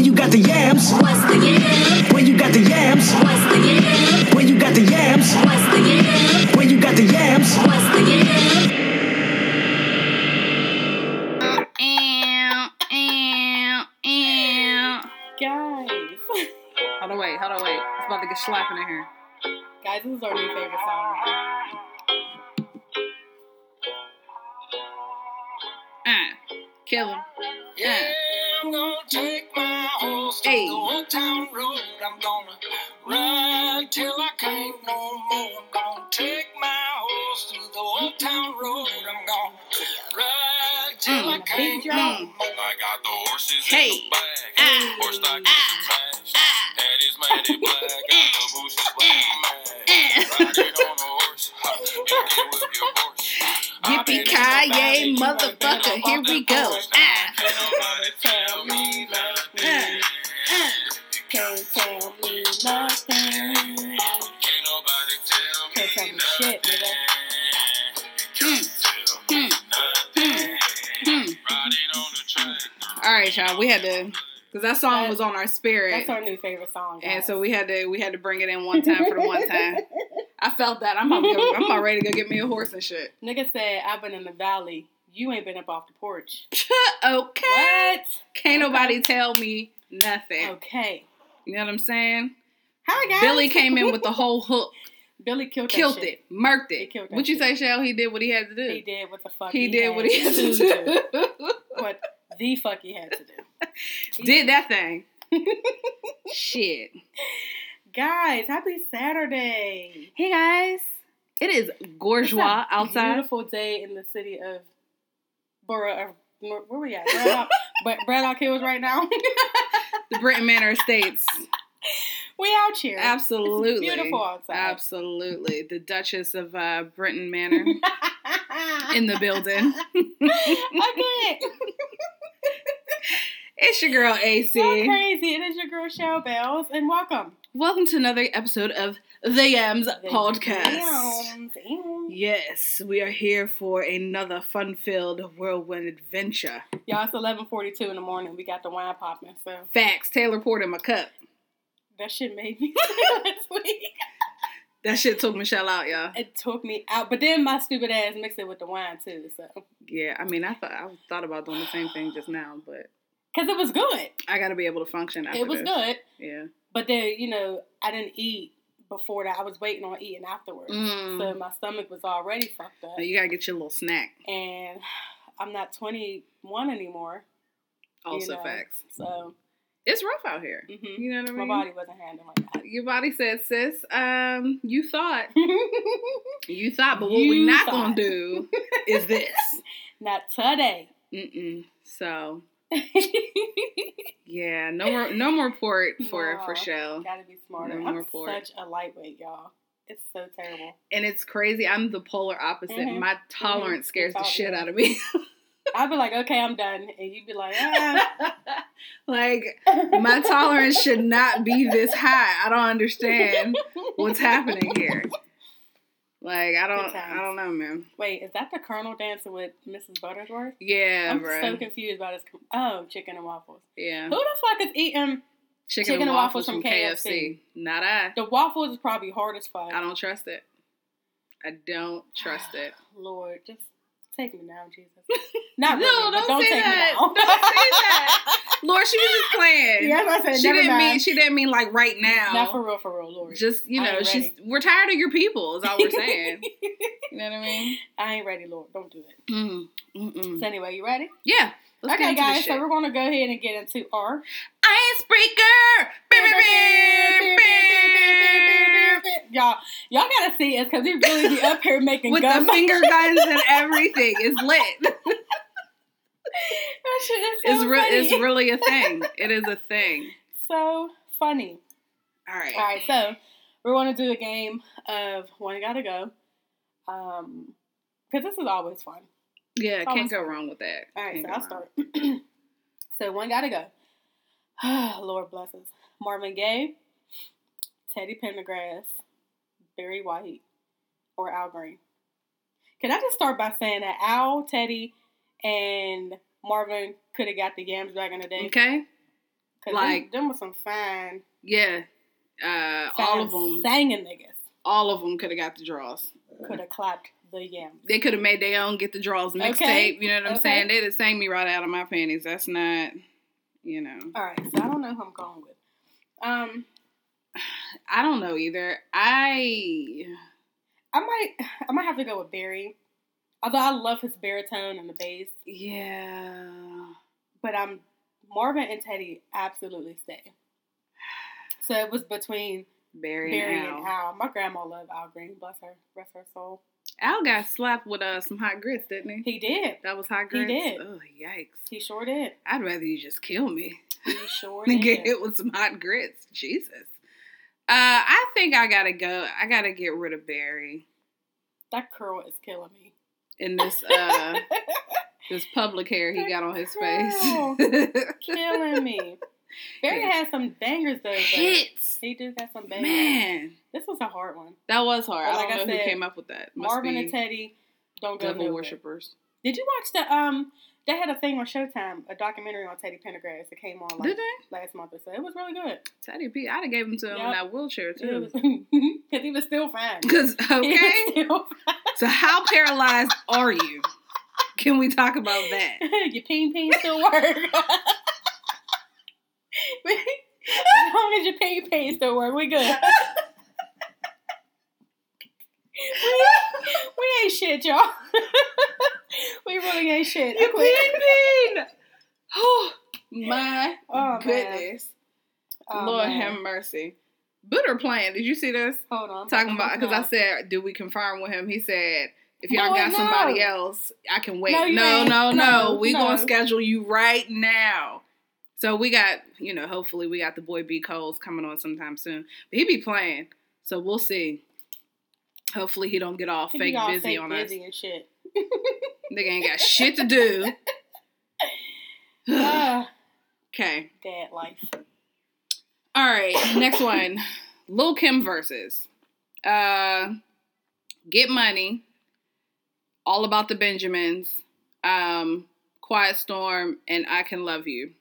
When you got the yams. What's the yam? When you got the yams. What's the yam? When you got the yams. What's the yam? When you got the yams. What's the yam? Ew, ew, ew. Guys. Hold on, wait, hold on, wait. It's about to get slapping in here. Guys, this is our new favorite song. Uh, kill him. Yeah, I'm gonna take my horse to Hey. the old town road. I'm gonna ride till I can't no more. I'm gonna take my horse to the old town road. I'm gonna ride till I Mm, can't big no drum. more. I got the horses Hey. in the bag. Ah. Horse stock Ah. is fast. Head is matted black. Got the bushes black man. Riding on a horse. Ha, You can whip your horse. I've been in the valley, Yippee-ki-yay, you ain't been motherfucker, about here we that go. horse. Ah. Nothing. Can't tell me Can't tell me shit, nigga. Can't tell me nothing. Riding on the track. All right, y'all. We had to, cause that song was on our spirit, That's our new favorite song. and so we had to, we had to bring it in one time for the one time. I felt that. I'm about, to go, I'm about ready to go get me a horse and shit. Nigga said, I've been in the valley. You ain't been up off the porch. okay. What? Can't nobody tell me nothing. Okay. You know what I'm saying? Hi, guys. Billy came in with the whole hook, Billy killed killed shit. it, murked it. What you say, shit. Shell? He did what he had to do. He did what the fuck He did what he had to do. do. What the fuck he had to do. did that thing. Shit. Guys, happy Saturday. Hey guys, it is a outside. Beautiful day in the city of Borough of where where we at? Braddock, Braddock Hills right now. The Britton Manor Estates. We out here. Absolutely. It's beautiful outside. Absolutely. The Duchess of uh, Britton Manor in the building. Can't. It's your girl AC. So crazy. It is your girl Shell Bells, and welcome. Welcome to another episode of The Yams Podcast. Damn, damn. Yes, we are here for another fun-filled whirlwind adventure. Y'all, it's eleven forty two in the morning. We got the wine popping, so Facts. Taylor poured in my cup. That shit made me. That shit took Michelle out, y'all. It took me out, but then my stupid ass mixed it with the wine too, so Yeah, I mean, I thought I thought about doing the same thing just now, but because it was good. I got to be able to function after it was this. good, Yeah. but then you know I didn't eat before that. I was waiting on eating afterwards, Mm. so my stomach was already fucked up, Now you gotta get your little snack. and I'm not twenty one anymore. you Also know, facts. So It's rough out here. mhm. You know what I mean? my body wasn't handling that. Your body said, sis, um, you thought, you thought, but what You we not gonna do is this. not today. Mm-mm. So yeah, no more, no more port for No. for Shell. Gotta be smarter. No I'm more port. such a lightweight, y'all. It's so terrible. And it's crazy. I'm the polar opposite. Mhm. My tolerance Mhm. scares the shit out of me. I'd be like, okay, I'm done, and you'd be like, ah. Like my tolerance should not be this high. I don't understand what's happening here. Like I don't, I don't know, man. Wait, is that the Colonel dancing with Mrs. Butterworth? Yeah, I'm bro. so confused about this. Oh, chicken and waffles. yeah, Who the fuck is eating chicken, chicken and waffles, waffles from from KFC. KFC? Not I. the waffles? Is probably hard as fuck. I don't trust it. I don't trust it. Lord, just take me now, Jesus. Not No, really, but don't don't say take that. me now. Don't say that. Lord, she was just playing. yeah, I said. she didn't mind. mean she didn't mean like right now. Not for real, for real, Lord. just you know, she's ready. we're tired of your people. Is all we're saying. you know what I mean? I ain't ready, Lord. Don't do it. Mm. So anyway, you ready? Yeah. Let's okay, guys. So we're gonna go ahead and get into our Icebreaker. Y'all, y'all gotta see us because we really be up here making With the finger guns and everything, it's lit. That shit is so It's re- funny. it's really a thing. It is a thing. so funny. All right. All right, so we're gonna do a game of one gotta go. Um, because this is always fun. Yeah, can't go wrong with that. All right, Can't so I'll start. so one gotta go. Lord bless us. Marvin Gaye, Teddy Pendergrass, Barry White, or Al Green. Can I just start by saying that Al, Teddy, and Marvin could have got the yams back in the day? Okay. Cause Like- them, them was some fine, Yeah. Uh, fine all of them, singing niggas. all of them could have got the draws. Could have clapped the. They could have made their own get the draws mixtape. Okay. You know what I'm Okay. saying? They'd have sang me right out of my panties. That's not, you know. All right, so I don't know who I'm going with. Um, I don't know either. I I might, I might have to go with Barry. Although I love his baritone and the bass, yeah. but I'm Marvin and Teddy absolutely stay. So it was between Barry, Barry and Al. and Al. My grandma loved Al Green, bless her, rest her soul. Al got slapped with uh, some hot grits, didn't he? He did. That was hot He grits. did. Oh yikes! He sure did. I'd rather you just kill me He sure than get did. hit with some hot grits. Jesus. Uh, I think I gotta go. I gotta get rid of Barry That curl is killing me. in this uh this public hair he got on his face. killing me. Barry had some bangers though. Hits, he did have some bangers. man. This was a hard one. That was hard. But I don't know who said, came up with that. Must Marvin and Teddy don't go devil worshippers. Did you watch the um? They had a thing on Showtime, a documentary on Teddy Pendergrass that came on like Did they? last month or so. It was really good. Teddy P. I'd have gave him to him in that wheelchair too. because he was still fine. Because okay, so how paralyzed are you? Can we talk about that? your peen peen still work. As long as your peen still work, we good. we, we ain't shit, y'all. we really ain't shit. You peen. Oh my Oh, goodness, Oh, Lord man. have mercy. Butter playing. Did you see this? Hold on. Talking about because I said, did we confirm with him? He said. If y'all Boy, got no. somebody else, I can wait. No, No, no, no. No, We no. gonna schedule you right now. So we got, you know, hopefully we got the boy B Coles coming on sometime soon. But he be playing, so we'll see. Hopefully he don't get all He fake all busy fake on busy and shit. us. Nigga ain't got shit to do. Ah, okay. dad life. All right. Next one. Lil Kim versus. Uh, Get Money. All About the Benjamins. Um, Quiet Storm and I Can Love You.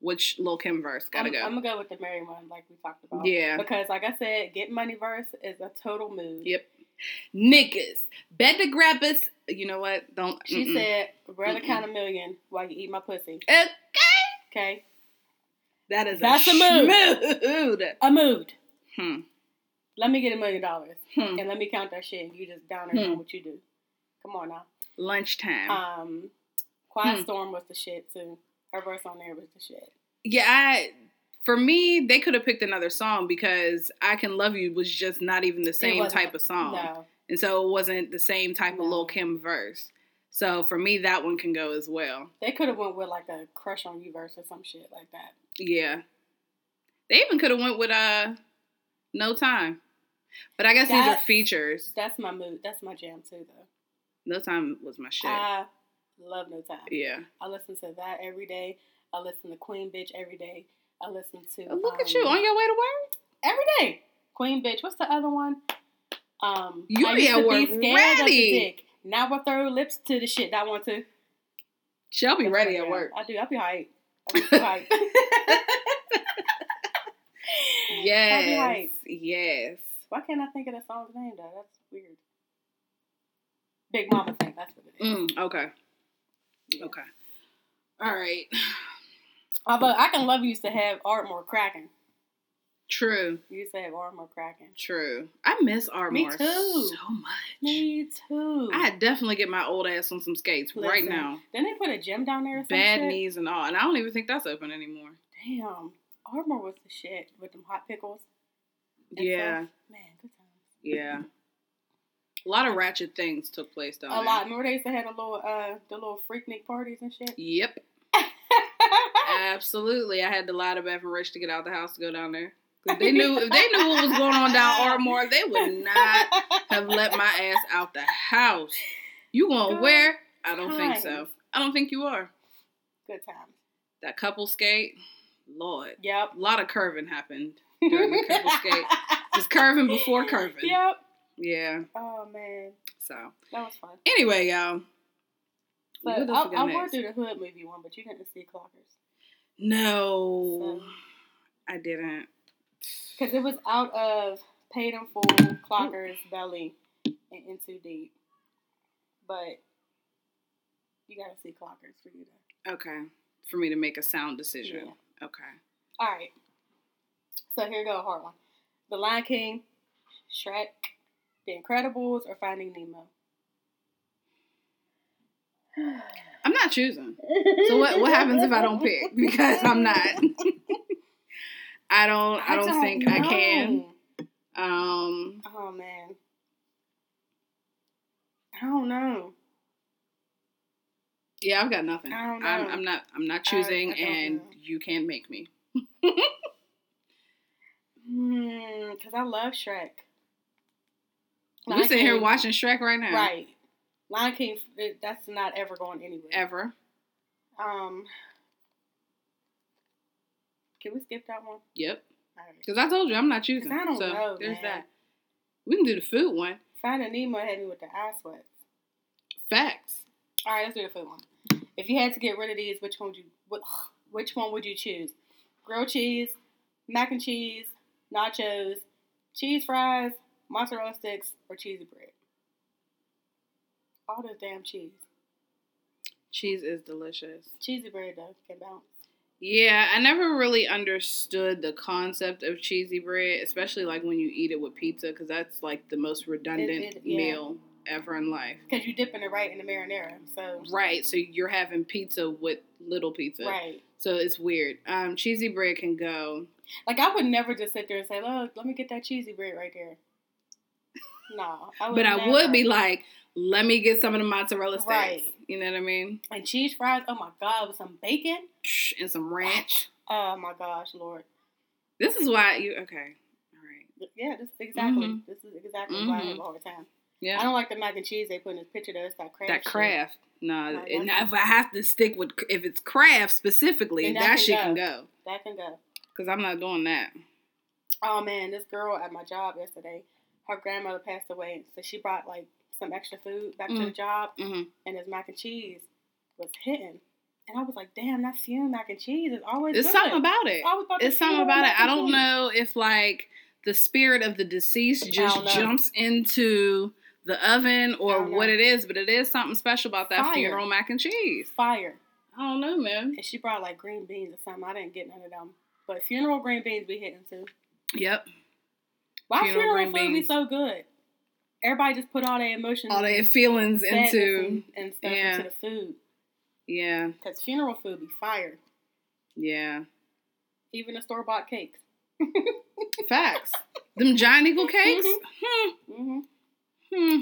Which Lil Kim verse? Gotta I'm, go. I'm gonna go with the Mary one, like we talked about. Yeah. Because, like I said, get money verse is a total mood. Yep. Niggas. Better grab us. You know what? Don't. She mm-mm. said, "Rather Mm-mm. count a million while you eat my pussy." Okay. Okay, That is That's a a mood. mood. a mood. Hmm. Let me get a million dollars Hmm. and let me count that shit. And you just down there Hmm. doing what you do. Come on now. Lunchtime. Um, Quiet Hmm. Storm was the shit too. Her verse on there was the shit. Yeah, I for me, they could have picked another song because I Can Love You was just not even the same type of song. No, And so it wasn't the same type of Lil Kim verse. So for me, that one can go as well. they could have went with like a crush on you verse or some shit like that. Yeah. They even could have went with uh No Time. But I guess these are features. That's my mood. That's my jam too, though. No Time was my shit. I love No Time. yeah. I listen to that every day. I listen to Queen Bitch every day. I listen to. Look at um, you on your way to work. every day. Queen Bitch. What's the other one? Um, You I be used at to work be scared of the dick. Now I throw lips to the shit that I want to. She'll be That's ready at work. I do. I'll be hype. I be hype. Yes. hype. Yes. Why can't I think of the song's name though? That's weird. Big Mama thing. That's what it is. Mm, okay. Okay. All right. Although I can love you used to have Ardmore cracking. True. You used to have Ardmore cracking. True. I miss Ardmore too. so much. Me too. I definitely get my old ass on some skates right now. Didn't they put a gym down there Bad shit? knees and all. And I don't even think that's open anymore. Damn. Ardmore was the shit with them hot pickles. Yeah. stuff. Man, good times. Yeah. A lot of ratchet things took place down A there. A lot. Remember they used to have the little uh the little freaknik parties and shit? Yep. Absolutely. I had to lie to and Rouge to get out the house to go down there. 'Cause they knew if they knew what was going on down Ardmore, they would not have let my ass out the house. You going Good where? I don't think so. I don't think you are. Good times. That couple skate, Lord, Yep. a lot of curving happened during the couple skate. Just curving before curving. Yep. Yeah. Oh man, So that was fun. anyway, y'all. But I, I to do the hood movie one, but you didn't see Clockers. No. So I didn't. Because it was out of Paid in Full, Clocker's Belly, and In Too Deep. But you gotta see Clockers for you to. Okay. For me to make a sound decision. Okay. All right. So here go a hard one: The Lion King, Shrek, The Incredibles, or Finding Nemo. I'm not choosing. So what what happens if I don't pick? Because I'm not. I don't I don't think I can. Um Oh man. I don't know. yeah, I've got nothing. I don't I'm. I'm not I'm not choosing I don't and know. you can't make me. Hmm, because I love Shrek. We Lion sitting here watching Shrek right now. Right. Lion King, that's not ever going anywhere. Ever. Um, can we skip that one? Yep. Because I told you I'm not choosing. I don't so know, there's man. that. We can do the food one. Finding Nemo had me with the eye sweat. Facts. All right, let's do the food one. If you had to get rid of these, which one would you? Which one would you choose? Grilled cheese, mac and cheese, nachos, cheese fries, mozzarella sticks, or cheesy bread? All this damn cheese. Cheese is delicious. Cheesy bread though can bounce. Yeah, I never really understood the concept of cheesy bread, especially like when you eat it with pizza, because that's like the most redundant it- yeah. meal ever in life. Because you're dipping it right in the marinara. So Right, so you're having pizza with little pizza. right. So it's weird. Um, cheesy bread can go. Like I would never just sit there and say, "Look, let me get that cheesy bread right there." No, I would. But I would be like, let me get some of the mozzarella sticks. Right. You know what I mean? and cheese fries. Oh my god, with some bacon. And some ranch. Oh my gosh, Lord. This is why you okay. All right. Yeah, this is exactly. Mhm. This is exactly why I have a hard time. Yeah. I don't like the mac and cheese they put in this picture. Though it's that Kraft. That shit. Kraft. No, No, and if I have to stick with if it's Kraft specifically, that, that can shit go. can go. That can go. Cause I'm not doing that. Oh man, this girl at my job yesterday, her grandmother passed away, so she brought like some extra food back to the Mhm. job, hmm and his mac and cheese was hitting. And I was like, damn, that fume mac and cheese is always It's good. something about it. About It's something about it. I don't cheese. know if like the spirit of the deceased just jumps into the oven or what it is, but it is something special about that Fire. funeral mac and cheese. Fire. I don't know, man. And she brought like green beans or something. I didn't get none of them. But funeral green beans be hitting too. Yep. Why Funeral funeral, food be so good? Everybody just put all their emotions, All their feelings into and, and stuff yeah. into the food. yeah, Cause funeral food be fire. yeah. Even the store bought cakes. Facts. Them giant eagle cakes. Hmm. hmm Hmm.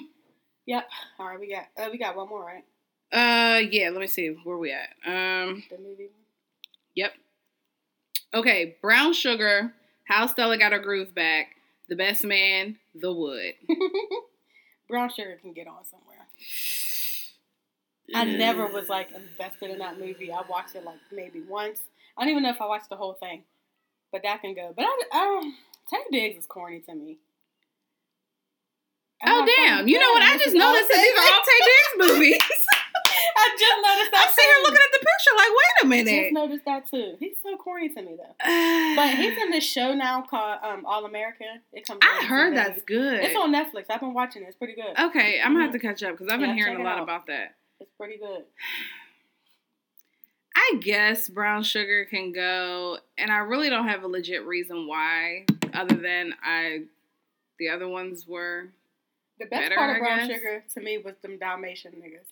Yep. All right, we got uh, we got one more, right? Uh, yeah. Let me see where we at. Um. The movie. Yep. Okay. Brown sugar. How Stella got her groove back. The best man. The wood. Brown sugar can get on somewhere. I never was like invested in that movie. I watched it like maybe once. I don't even know if I watched the whole thing, but that can go. But I, I. Taye Diggs is corny to me. Oh And damn! You know what? I just noticed that these are all Taye Diggs movies. I just noticed that. I'm sitting here too. looking at the picture like, wait a minute. Just noticed that too. He's so corny to me though. But he's in this show now called um, All America. It comes. I heard Sunday. that's good. It's on Netflix. I've been watching it. It's pretty good. Okay, I'm gonna have to catch up because I've been Yeah, hearing a lot out. about that. It's pretty good. I guess brown sugar can go, and I really don't have a legit reason why, other than I, the other ones were The best Better, part of I Brown. Sugar to me was them Dalmatian niggas.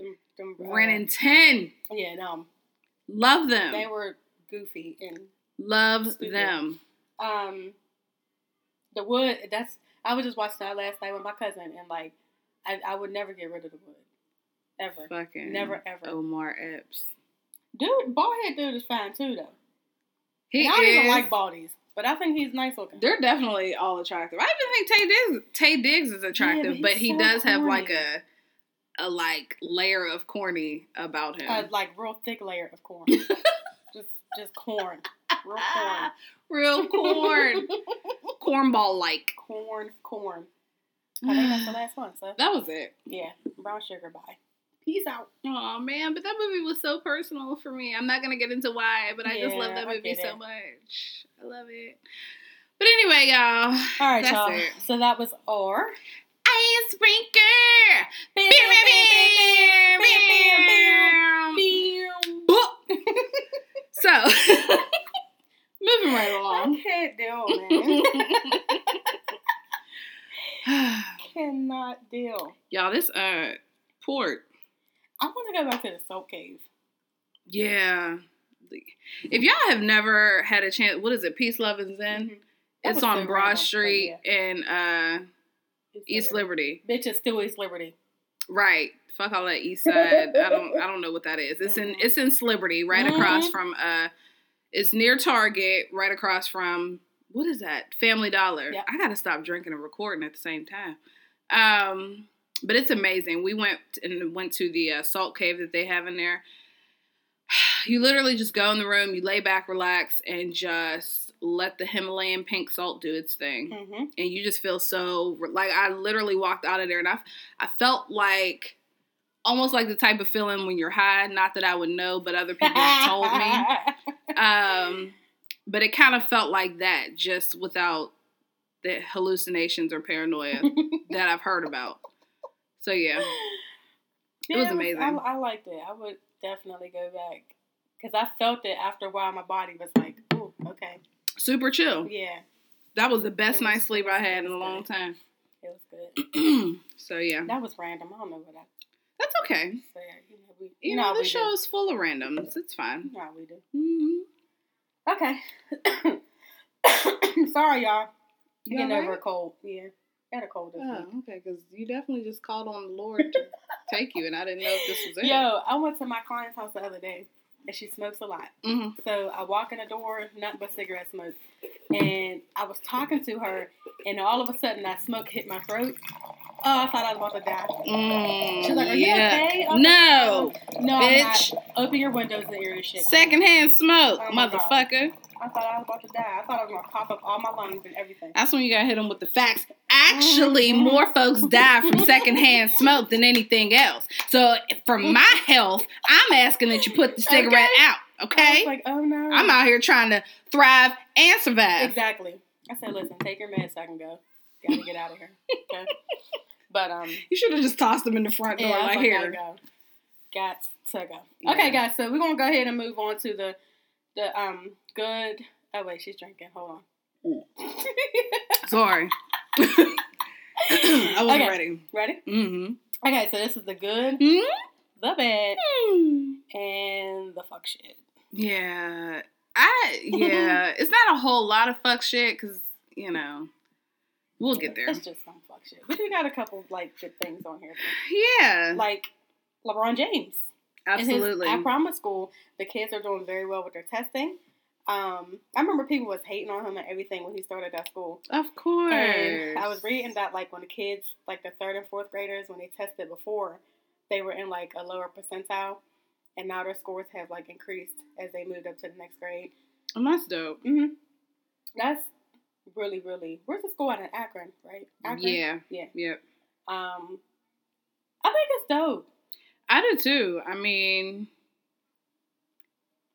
Them, them, uh, Ren and Ten. Yeah, no, Love them. they were goofy and Love Stupid. them. um, the wood. That's I was just watching that last night with my cousin, and like, I, I would never get rid of the wood, ever. Fucking Never, ever. Omar Epps. Dude, bald head dude is fine too though. He And I don't even like baldies, but I think he's nice looking. They're definitely all attractive. I even think Taye Diggs, Taye Diggs is attractive, he's but he so does have like a a like layer of corny about him. a like real thick layer of corn. just just corn. Real corn. Real corn, cornball like. Corn, corn. I think that's the last one. So That was it. yeah, brown sugar bye. Peace out. Oh man, but that movie was so personal for me. I'm not gonna get into why, but I just love that movie so much. I love it. But anyway, y'all. All right, y'all. it. So that was our. Icebreaker. So, moving right along. I can't deal, man. Cannot deal. y'all, this uh port. I want to go back to the Salt Cave. Yeah. If y'all have never had a chance, what is it? Peace, Love, and Zen. Mhm. It's on Broad Street and uh, East Liberty. Bitch, it's still East Liberty. Right. Fuck all that East Side. I don't. I don't know what that is. It's in. It's in Liberty, right across Mhm. from. uh It's near Target, right across from. What is that? Family Dollar. Yep. I gotta stop drinking and recording at the same time. Um, but it's amazing. We went and went to the uh, salt cave that they have in there. You literally just go in the room, you lay back, relax, and just let the Himalayan pink salt do its thing Mm-hmm. and you just feel so like I literally walked out of there and I I felt like almost like the type of feeling when you're high. Not that I would know, but other people have told me. Um, but it kind of felt like that, just without the hallucinations or paranoia that I've heard about. So yeah, It was amazing. I, I liked it. I would definitely go back because I felt it after a while. My body was like, "Ooh, okay, super chill. yeah, That was the best was- night's sleep I had in a long good. time. it was good." so yeah, That was random. I don't know what I that's okay. said. You know, we, You know, how the show is full of randoms. It's fine. You know we do. hmm Okay. Sorry, y'all. You Getting over a cold. Yeah, had a cold this week. Oh, okay, because you definitely just called on the Lord to take you, and I didn't know if this was it. Yo, I went to my client's house the other day, and she smokes a lot. hmm So I walk in the door, nothing but cigarette smoke. And I was talking to her, and all of a sudden that smoke hit my throat. Oh, I thought I was about to die. Mm, She's like, Are yeah. you okay? I was No, like, No, I'm bitch. Open your windows and air this shit. Secondhand smoke, Oh my God. I thought I was about to die. I thought I was going to cough up all my lungs and everything. That's when you gotta hit them with the facts. Actually, Mhm. more folks die from secondhand smoke than anything else. So, for my health, I'm asking that you put the cigarette out. I Okay, like, oh no. I'm out here trying to thrive and survive. Exactly. I said, listen, take your meds so I can go. Gotta get out of here. Okay. But um, You should have just tossed them in the front door, yeah, like like, gotta here. go. Got to go. Yeah. Okay, guys. So we're gonna go ahead and move on to the the um good. Oh wait, she's drinking. Hold on. Sorry, I wasn't Okay. ready. Ready? Mm-hmm. Okay, so this is the good, Hmm? the bad, and the fuck shit. Yeah, I yeah. it's not a whole lot of fuck shit because you know we'll get there. It's just some fuck shit. but We do got a couple like good things on here, Yeah, like LeBron James. Absolutely. His, at Promise School, the kids are doing very well with their testing. Um, I remember people was hating on him and everything when he started at school. Of course. And I was reading that like when the kids, like the third and fourth graders, when they tested before, they were in like a lower percentile, and now their scores have like increased as they moved up to the next grade. And that's dope. Mm-hmm. That's really, really. Where's the school at in Akron, right? Akron? Yeah. Yeah. Yep. Um, I think it's dope. I do too. I mean,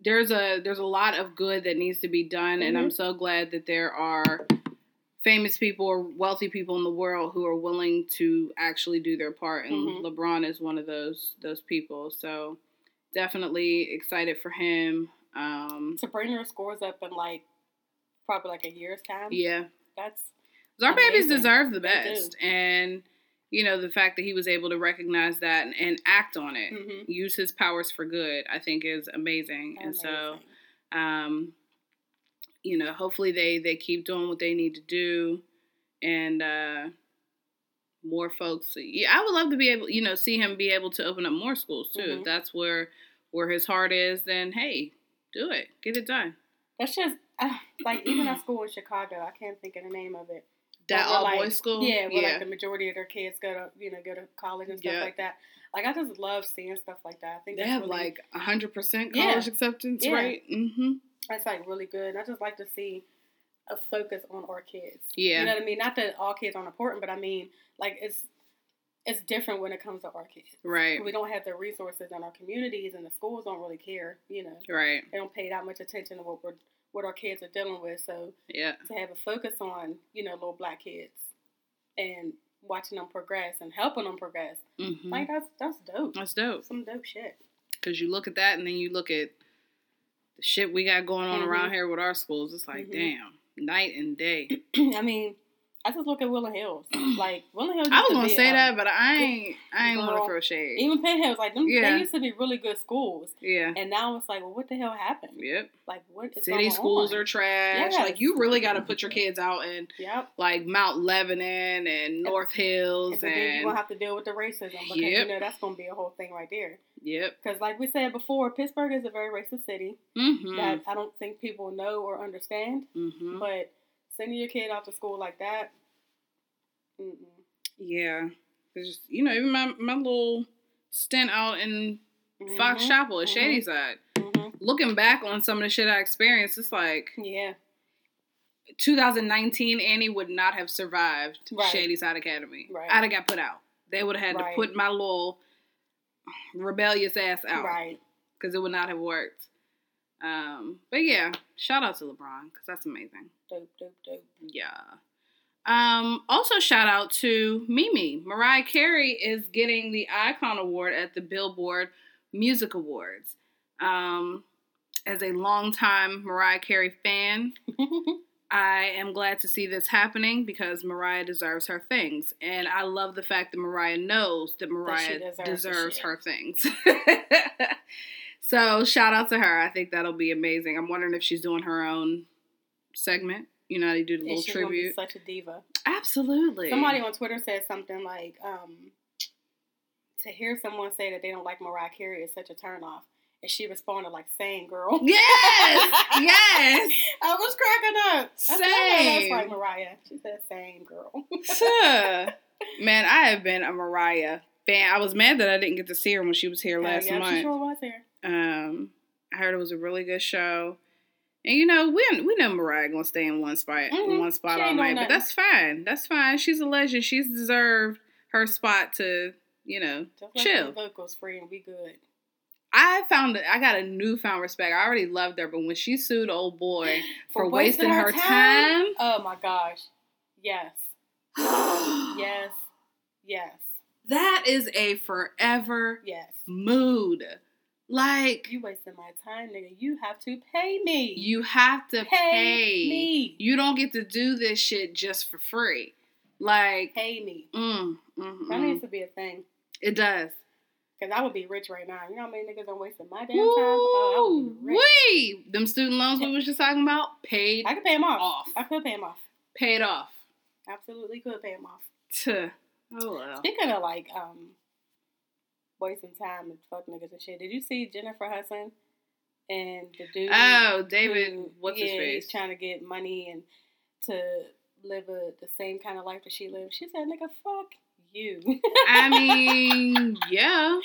there's a there's a lot of good that needs to be done, and I'm so glad that there are famous people or wealthy people in the world who are willing to actually do their part, and Mhm. LeBron is one of those those people. So definitely excited for him. Um, To bring their scores up in like probably like a year's time. yeah, that's our babies deserve the best, and you know the fact that he was able to recognize that and, and act on it, Mhm. use his powers for good, I think is amazing. And so, um, you know, hopefully they they keep doing what they need to do, and uh, more folks. Yeah, I would love to be able, you know, see him be able to open up more schools too. If Mhm. that's where where his heart is, then hey, do it, get it done. that's just uh, like even a school in Chicago. I can't think of the name of it. That all like- boys school, Yeah, where yeah. like the majority of their kids go to you know go to college and stuff Yeah. like that. Like I just love seeing stuff like that. I think They have really, like hundred percent Yeah. college acceptance Yeah. rate. Mm-hmm. that's like really good. And I just like to see a focus on our kids. Yeah. You know what I mean? Not that all kids aren't important, but I mean like it's it's different when it comes to our kids. Right. We don't have the resources in our communities, and the schools don't really care. You know, Right. they don't pay that much attention to what we're what our kids are dealing with. So Yeah. to have a focus on you know little black kids and watching them progress and helping them progress, hmm like that's that's dope. That's dope. Some dope shit. Because you look at that and then you look at the shit we got going on Mhm. around here with our schools. It's like, Mhm. damn, night and day. I mean, I just look at Willow Hills. Like Willow Hills. I was to gonna be, say um, that, but I ain't. I ain't want to throw shade. Even Penn Hills, like them, Yeah. they used to be really good schools, yeah. and now it's like, well, what the hell happened? Yep. Like, what is City schools on? are trash. Yes. Like you really got to put your kids out in Yep. like Mount Lebanon and North And Hills so then you're gonna have to deal with the racism because Yep. you know that's gonna be a whole thing right there. yep. Because like we said before, Pittsburgh is a very racist city Mm-hmm. that I don't think people know or understand. mm-hmm. But sending your kid out to school like that, mm-mm. Yeah. Just, you know, even my my little stint out in Fox Mhm. Chapel at mhm. Shady Side. Mhm. Looking back on some of the shit I experienced, it's like Yeah. 2019 Annie would not have survived Right. Shady Side Academy. Right. I'd have got put out. They would have had Right. to put my little rebellious ass out Right. because it would not have worked. Um, but yeah, shout out to LeBron because that's amazing. Dope. Dope. Dope. Yeah. Um, also, shout out to Mimi. Mariah Carey is getting the Icon Award at the Billboard Music Awards. Um, as a longtime Mariah Carey fan, I am glad to see this happening because Mariah deserves her things. And I love the fact that Mariah knows that Mariah deserves deserves her things. so, shout out to her. I think that'll be amazing. I'm wondering if she's doing her own segment. You know, they do the And little she's gonna be tribute. such a diva. Absolutely. Somebody on Twitter said something like, um, to hear someone say that they don't like Mariah Carey is such a turnoff. And she responded like, same girl. Yes! yes! I was cracking up. "Okay, That's Same. right, Mariah. She said, same girl. Man, I have been a Mariah fan. I was mad that I didn't get to see her when she was here last yeah, month. She sure was here. Um, I heard it was a really good show. And you know, we we know Mariah gonna stay in one spot in Mhm. one spot all night, but that's fine. That's fine. She's a legend. She's deserved her spot to, you know, Just chill. vocals free and be good. I found I got a newfound respect. I already loved her, but when she sued old boy for, wasting, her time, Oh my gosh. Yes. Yes. Yes. that is a forever Yes. mood. Like You wasting my time, nigga. You have to pay me. you have to pay, pay. me. You don't get to do this shit just for free. Like Pay me. mm, mm, That mm. needs to be a thing. it does. Cause I would be rich right now. You know how many niggas are wasting my damn time? Oh, I Woo, would be rich. wee. Them student loans we was just talking about paid I could pay them off. off. I could pay them off. paid off. Absolutely could pay them off. Tuh. Oh well. Speaking of like um wasting time and fuck niggas and shit, did you see Jennifer Hudson and the dude? Oh, David, who- what's yeah, his face? He's trying to get money and to live a, the same kind of life that she lived. She said, "Nigga, fuck you." I mean, yeah.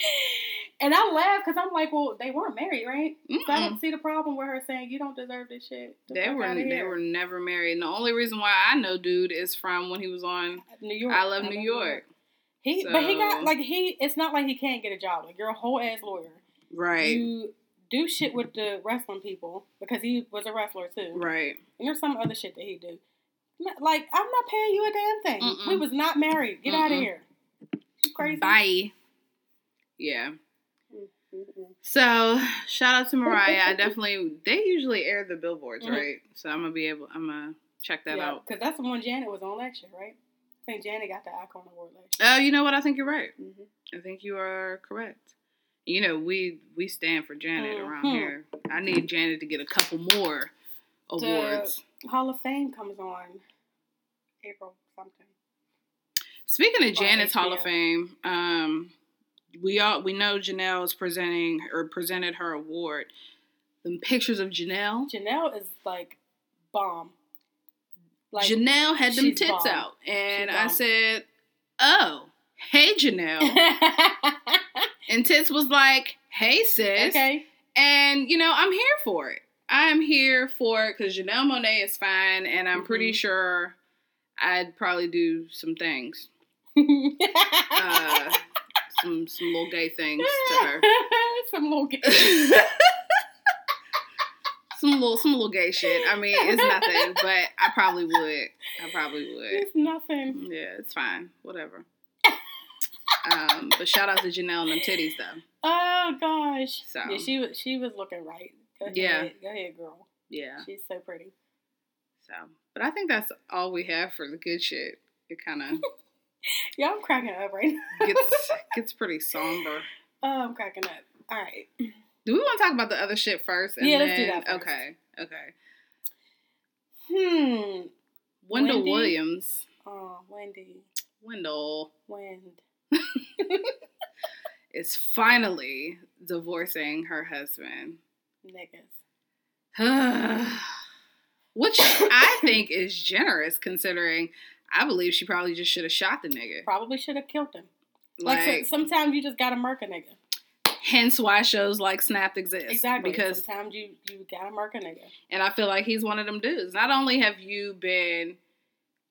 and I laughed because I'm like, well, they weren't married, right? So I Mm-mm. don't see the problem with her saying you don't deserve this shit. The They were they were never married. And the only reason why I know dude is from when he was on New York. I Love New York. He, but he got like he. It's not like he can't get a job. Like you're a whole ass lawyer. Right. You do shit with the wrestling people because he was a wrestler too. Right. And there's some other shit that he do. Like I'm not paying you a damn thing. Mm-mm. We was not married. Get out of here. You crazy? Bye. Yeah. So shout out to Mariah. I definitely they usually air the billboards, Mhm. right? So I'm gonna be able I'm gonna check that Yeah, out. because that's the one Janet was on last year, right? I think Janet got the Icon Award last Oh, you know what? I think you're right. Mm-hmm. I think you are correct. You know, we we stand for Janet around Mhm. here. I need Janet to get a couple more awards. Hall of Fame comes on April something. Speaking of Janet's Hall of Fame, um, we all we know Janelle is presenting or presented her award. The pictures of Janelle. Janelle is like bomb. Like Janelle had them tits bomb. out, and I said, "Oh, hey Janelle," and tits was like, "Hey sis," okay. and you know I'm here for it. I'm here for it because Janelle Monáe is fine, and I'm pretty Mhm. sure I'd probably do some things. Uh, some some little gay things to her. Some little gay. Some little some little gay shit. I mean, it's nothing, but I probably would. I probably would. It's nothing. Yeah, it's fine. Whatever. Um, but shout out to Janelle and them titties though. Oh gosh. So. Yeah, she was she was looking right. Go ahead. Yeah. Go ahead, girl. Yeah. She's so pretty. So, but I think that's all we have for the good shit. It kind of Yeah, I'm cracking up right now. gets gets pretty somber. Oh, I'm cracking up. All right. Do we want to talk about the other shit first? Yeah, let's do that first. Okay. Okay. Hmm. Wendell Wendy? Williams. Oh, Wendy. Wendell Wind. is finally divorcing her husband. Niggas. Which I think is generous considering I believe she probably just should have shot the nigga. Probably should have killed him. Like, Like, so- sometimes you just gotta murk a nigga. Hence why shows like Snapped exist. Exactly. Because sometimes you you gotta murk a nigga. and I feel like he's one of them dudes. Not only have you been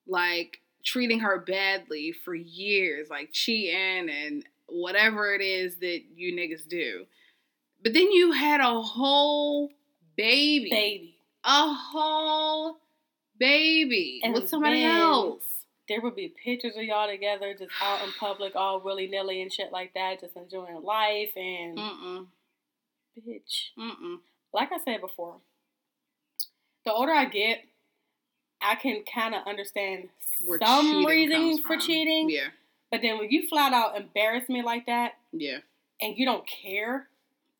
like treating her badly for years, like cheating and whatever it is that you niggas do, but then you had a whole baby, Baby. a whole baby And with somebody else. There would be pictures of y'all together, just out in public, all willy nilly and shit like that, just enjoying life and Mm-mm, bitch. mm-mm. like I said before, the older I get, I can kind of understand Where some reasons for cheating. Yeah, But then when you flat out embarrass me like that yeah, and you don't care,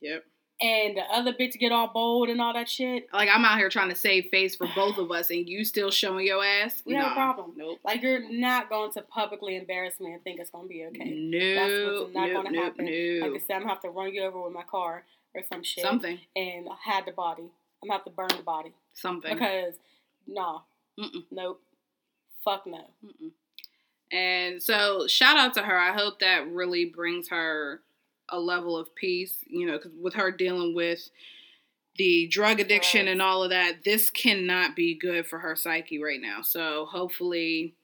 yep. And the other bitch get all bold and all that shit, Like I'm out here trying to save face for both of us, and you still showing your ass. we have a problem. Nope. Like you're not going to publicly embarrass me and think it's gonna be okay. No, That's what's not no, gonna no, happen. no. Like I said, I'm gonna have to run you over with my car or some shit Something, and hide the body. I'm gonna have to burn the body something. because nah, Mm-mm. nope, fuck no. Mm-mm. And so, shout out to her. I hope that really brings her a level of peace. You know, because with her dealing with the drug addiction and all of that, this cannot be good for her psyche right now. So, hopefully,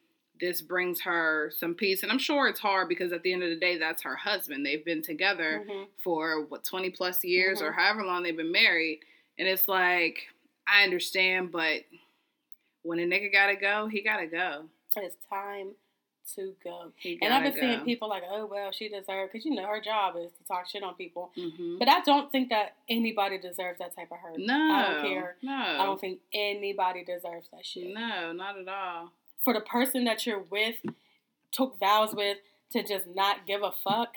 this brings her some peace. And I'm sure it's hard because at the end of the day, that's her husband. They've been together hmm for what 20 plus years or Mhm. however long they've been married and it's like i understand but when a nigga gotta go he gotta go It's time to go. And I've been go. seeing people like, oh well, she deserves because you know her job is to talk shit on people. Mhm. But I don't think that anybody deserves that type of hurt. no I don't care. no I don't think anybody deserves that shit. no not at all For the person that you're with, took vows with, to just not give a fuck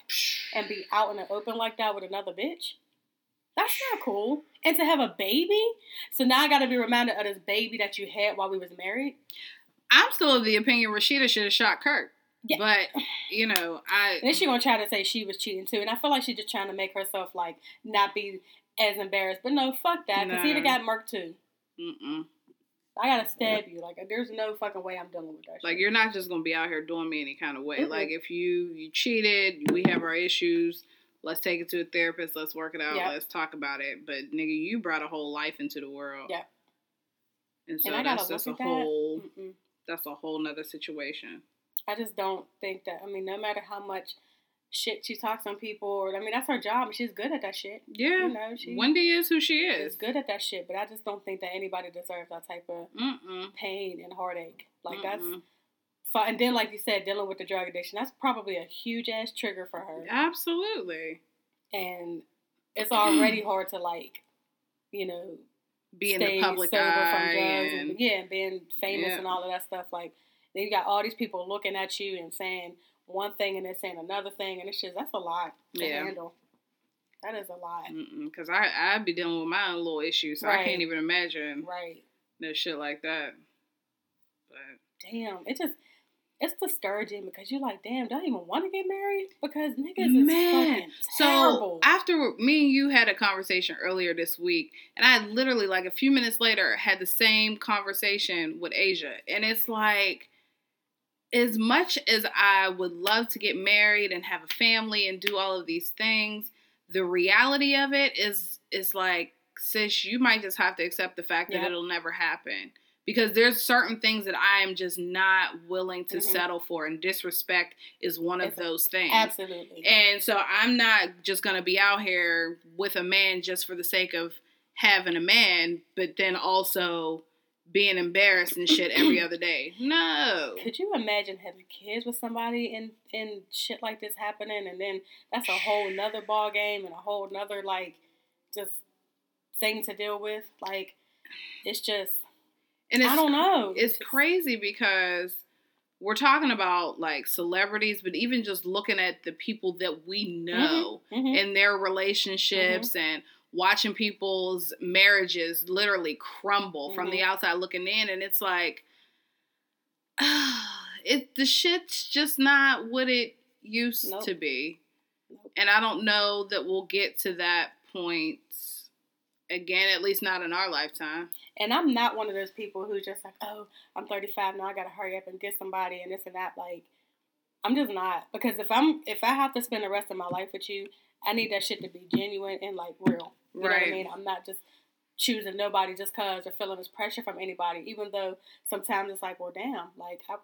and be out in the open like that with another bitch. That's not cool. And to have a baby. So now I got to be reminded of this baby that you had while we was married. I'm still of the opinion Rasheeda should have shot kirk Yeah. but you know i And then she gonna try to say she was cheating too, and I feel like she's just trying to make herself like not be as embarrassed. But no, fuck that, because he'd have got murked too. mm-mm. I gotta stab you. Like there's no fucking way I'm dealing with that. like shit. you're not just gonna be out here doing me any kind of way Mm-mm. like if you you cheated we have our issues let's take it to a therapist let's work it out Yeah. let's talk about it but nigga you brought a whole life into the world Yeah. and so and I that's just a that. whole Mm-mm. That's a whole nother situation I just don't think that. I mean, no matter how much shit she talks on people, or I mean, that's her job, she's good at that shit. yeah You know, she wendy is who she is good at that shit. But I just don't think that anybody deserves that type of Mm-mm. pain and heartache. Like that's. Mm-mm. fu- And then, like you said, dealing with the drug addiction, that's probably a huge ass trigger for her. absolutely and it's already hard to like, you know, be in stay the public sober eye and, and yeah, and being famous Yeah. and all of that stuff. Like, then you got all these people looking at you and saying one thing and then saying another thing, and it's just that's a lot to Yeah. handle. That is a lot, because I I'd be dealing with my own little issues, so I can't even imagine right? no shit like that. But Damn, it just it's discouraging because you're like, damn, don't even want to get married? Because niggas is Man, fucking So after me and you had a conversation earlier this week, and I literally like a few minutes later had the same conversation with Asia, and it's like, as much as I would love to get married and have a family and do all of these things, the reality of it is is like, sis, you might just have to accept the fact that it'll never happen because there's certain things that I am just not willing to Mhm. settle for, and disrespect is one of It's those things. Absolutely. And so I'm not just gonna be out here with a man just for the sake of having a man, but then also being embarrassed and shit every other day. No. Could you imagine having kids with somebody and and shit like this happening, and then that's a whole nother ball game and a whole nother like just thing to deal with. Like it's just And it's I don't know. it's crazy because we're talking about like celebrities, but even just looking at the people that we know Mhm. and their relationships and watching people's marriages literally crumble from the Mhm. outside looking in and it's like it the shit's just not what it used Nope. to be Nope. and i don't know that we'll get to that point again at least not in our lifetime And I'm not one of those people who's just like, oh, I'm 35 now. I gotta hurry up and get somebody and this and that. Like, I'm just not because if I'm if I have to spend the rest of my life with you, I need that shit to be genuine and like real. You know what I mean? I'm not just choosing nobody just cause or feeling this pressure from anybody. Even though sometimes it's like, well, damn, like I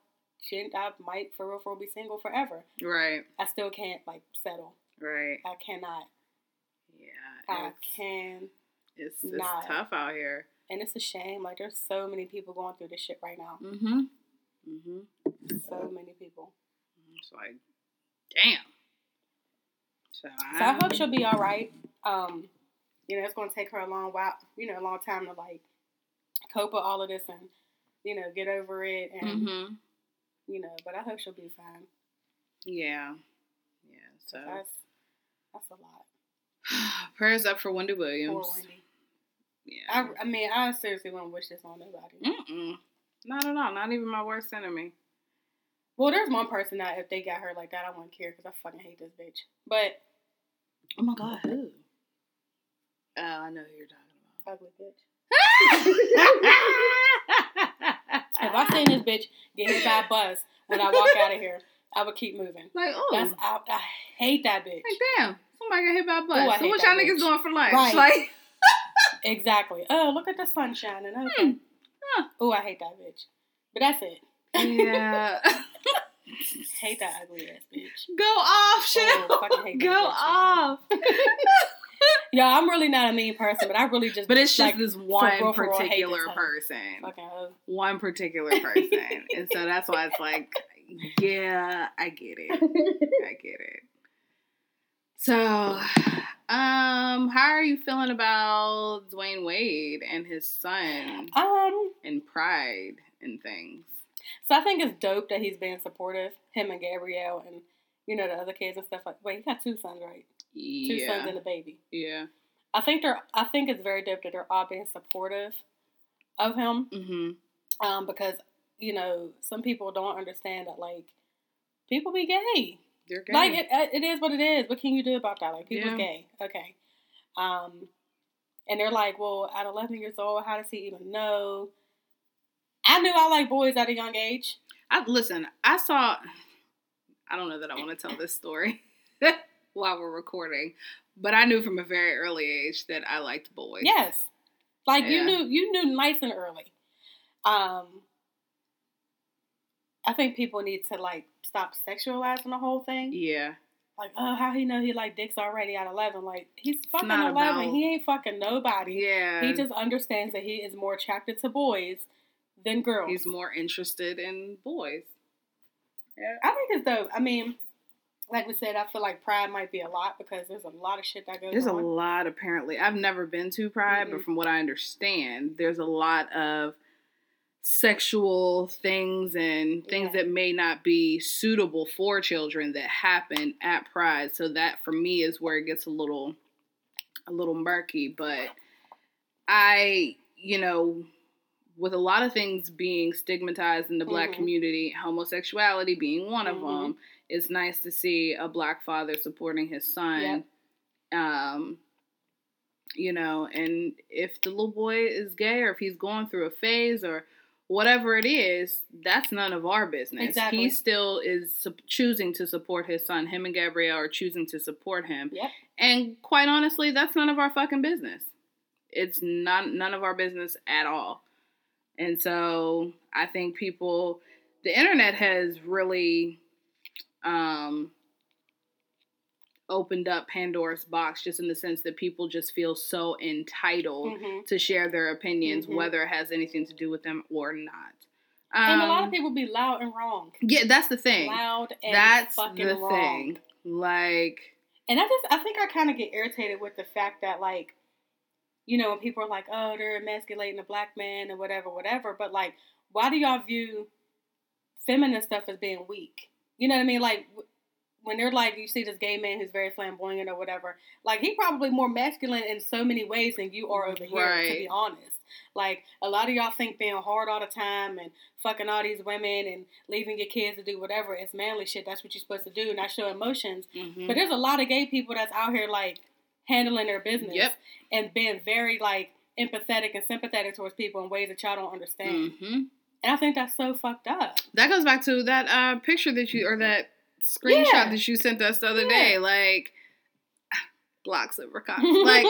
shouldn't, I might for real for real be single forever. right I still can't like settle. right I cannot. yeah I can. It's, it's not. tough out here And it's a shame. Like there's so many people going through this shit right now. mm-hmm mm-hmm So many people. It's like, damn. So, So I hope she'll be all right. Um, you know, it's going to take her a long while, you know, a long time to like cope with all of this and you know get over it and hmm you know. But I hope she'll be fine. Yeah. Yeah. So That's that's a lot. prayers up for Wendy Poor Williams. Wendy. Yeah. I, I mean, I seriously wouldn't wish this on nobody. Mm-mm. Not at all. Not even my worst enemy. Well, there's one person that if they got her like that, I wouldn't care because I fucking hate this bitch. But Oh my god. Who? Oh, I know who you're talking about. ugly bitch. If I seen this bitch get hit by a bus when I walk out of here, I would keep moving. like, oh, That's I, I hate that bitch. like damn, somebody got hit by a bus. I so what y'all niggas bitch. doing for lunch? Right. Like, Exactly. Oh, look at the sun shining. Okay. Hmm. Huh. Oh, I hate that bitch. But that's it. yeah. Hate that ugly ass bitch. Go off, shit. Oh, fucking hate that Go off. Yeah, I'm really not a mean person, but I really just. But it's just like, this one for particular person. Fucking hoe. One particular person. and so that's why it's like, yeah, I get it. I get it. So, um, how are you feeling about Dwyane Wade and his son Um. and pride and things? So I think it's dope that he's being supportive. Him and Gabrielle and you know the other kids and stuff like. Wait, he got two sons, right? Two sons and a baby. Yeah. I think they're. I think it's very dope that they're all being supportive of him. Mm-hmm. Um, because you know some people don't understand that like people be gay. They're gay. Like it, it is what it is. What can you do about that? Like people's Yeah. gay. Okay. Um, and they're like, well, at 11 years old, how does he even know? I knew I like boys at a young age. I listen. I saw. I don't know that I want to tell this story while we're recording, but I knew from a very early age that I liked boys. Yes. Like Yeah. you knew you knew nice and early. Um I think people need to like stop sexualizing the whole thing. Yeah. Like, oh, how he know he like dicks already at eleven? Like he's fucking eleven. about- He ain't fucking nobody. Yeah. He just understands that he is more attracted to boys than girls. He's more interested in boys. Yeah. I think it's dope. I mean, like we said, I feel like pride might be a lot because there's a lot of shit that goes There's a lot apparently. I've never been to Pride, but Mhm. from what I understand, there's a lot of sexual things and things Yeah. that may not be suitable for children that happen at Pride. So that for me is where it gets a little a little murky, but I, you know, with a lot of things being stigmatized in the black Mhm. community, homosexuality being one of Mhm. them, it's nice to see a black father supporting his son. Um, you know, and if the little boy is gay or if he's going through a phase or whatever it is, that's none of our business. Exactly. He still is su- choosing to support his son. Him and Gabrielle are choosing to support him. Yep. And quite honestly, that's none of our fucking business. It's not none of our business at all. And so I think people, the internet has really um, opened up Pandora's box just in the sense that people just feel so entitled Mhm. to share their opinions, Mhm. whether it has anything to do with them or not. and a lot Um, of people be loud and wrong. Yeah, that's the thing. Loud and That's fucking the wrong. thing. Like, And I just, I think I kind of get irritated with the fact that, like, you know, when people are like, oh, they're emasculating a black man or whatever, whatever. But, like, why do y'all view feminine stuff as being weak? You know what I mean? Like, when they're like, you see this gay man who's very flamboyant or whatever, like, he probably more masculine in so many ways than you are over here, to be honest. Like, a lot of y'all think being hard all the time and fucking all these women and leaving your kids to do whatever is manly shit. That's what you're supposed to do, not show emotions. mhm. But there's a lot of gay people that's out here like handling their business Yep. and being very like empathetic and sympathetic towards people in ways that y'all don't understand. Mhm. And I think that's so fucked up. that goes back to that uh, picture that you, or that screenshot Yeah. that you sent us the other Yeah. day. Like, blocks of Like,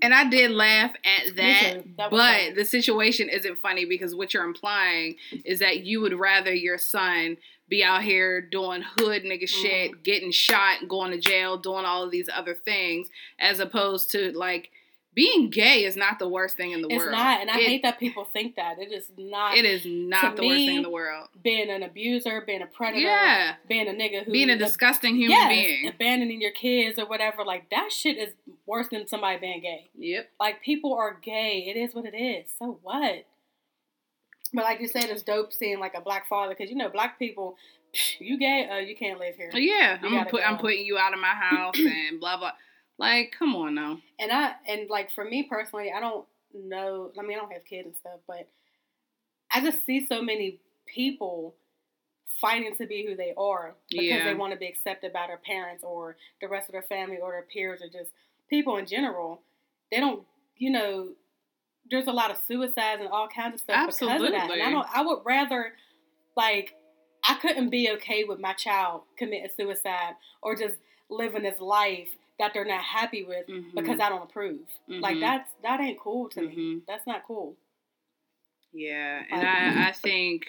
and I did laugh at that. That but funny. the situation isn't funny because what you're implying is that you would rather your son be out here doing hood nigga Mm-hmm. shit, getting shot, going to jail, doing all of these other things, as opposed to like being gay is not the worst thing in the it's world. It's not, and I It- hate that people think that. It is not It is not the worst thing in the world. being an abuser, being a predator, Yeah, being a nigga who being a disgusting human yes, being. abandoning your kids or whatever. Like that shit is worse than somebody being gay. Yep. Like people are gay. It is what it is. So what? But like you said, it's dope seeing like a black father because you know black people, you gay, uh, you can't live here. Yeah, You I'm put, I'm putting you out of my house and blah blah. Like, come on now. And I and like for me personally, I don't know. I mean, I don't have kids and stuff, but I just see so many people fighting to be who they are because Yeah. they want to be accepted by their parents or the rest of their family or their peers or just people in general. They don't, you know. There's a lot of suicides and all kinds of stuff because of that. And I don't. I would rather, like, I couldn't be okay with my child committing suicide or just living his life that they're not happy with Mhm. because I don't approve. Like Mhm. that's that ain't cool to me. Mhm. That's not cool. Yeah, and I, I think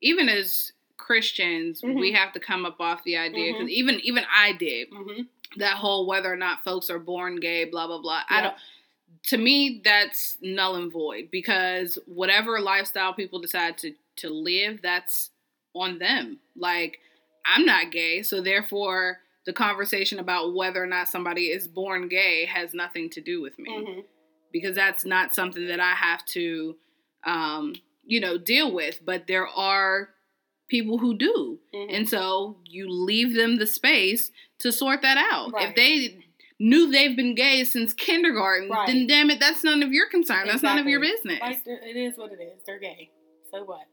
even as Christians, we Mhm. have to come up off the idea because Mhm. even even I did Mm-hmm. that whole whether or not folks are born gay, blah blah blah. I don't. To me, that's null and void because whatever lifestyle people decide to to live, that's on them. Like I'm not gay, so therefore the conversation about whether or not somebody is born gay has nothing to do with me Mm-hmm. because that's not something that I have to, um, you know, deal with. But there are people who do, Mm-hmm. and so you leave them the space to sort that out. If they knew they've been gay since kindergarten, Right. then damn it, that's none of your concern. That's none of your business. Like it is what it is. They're gay. So what?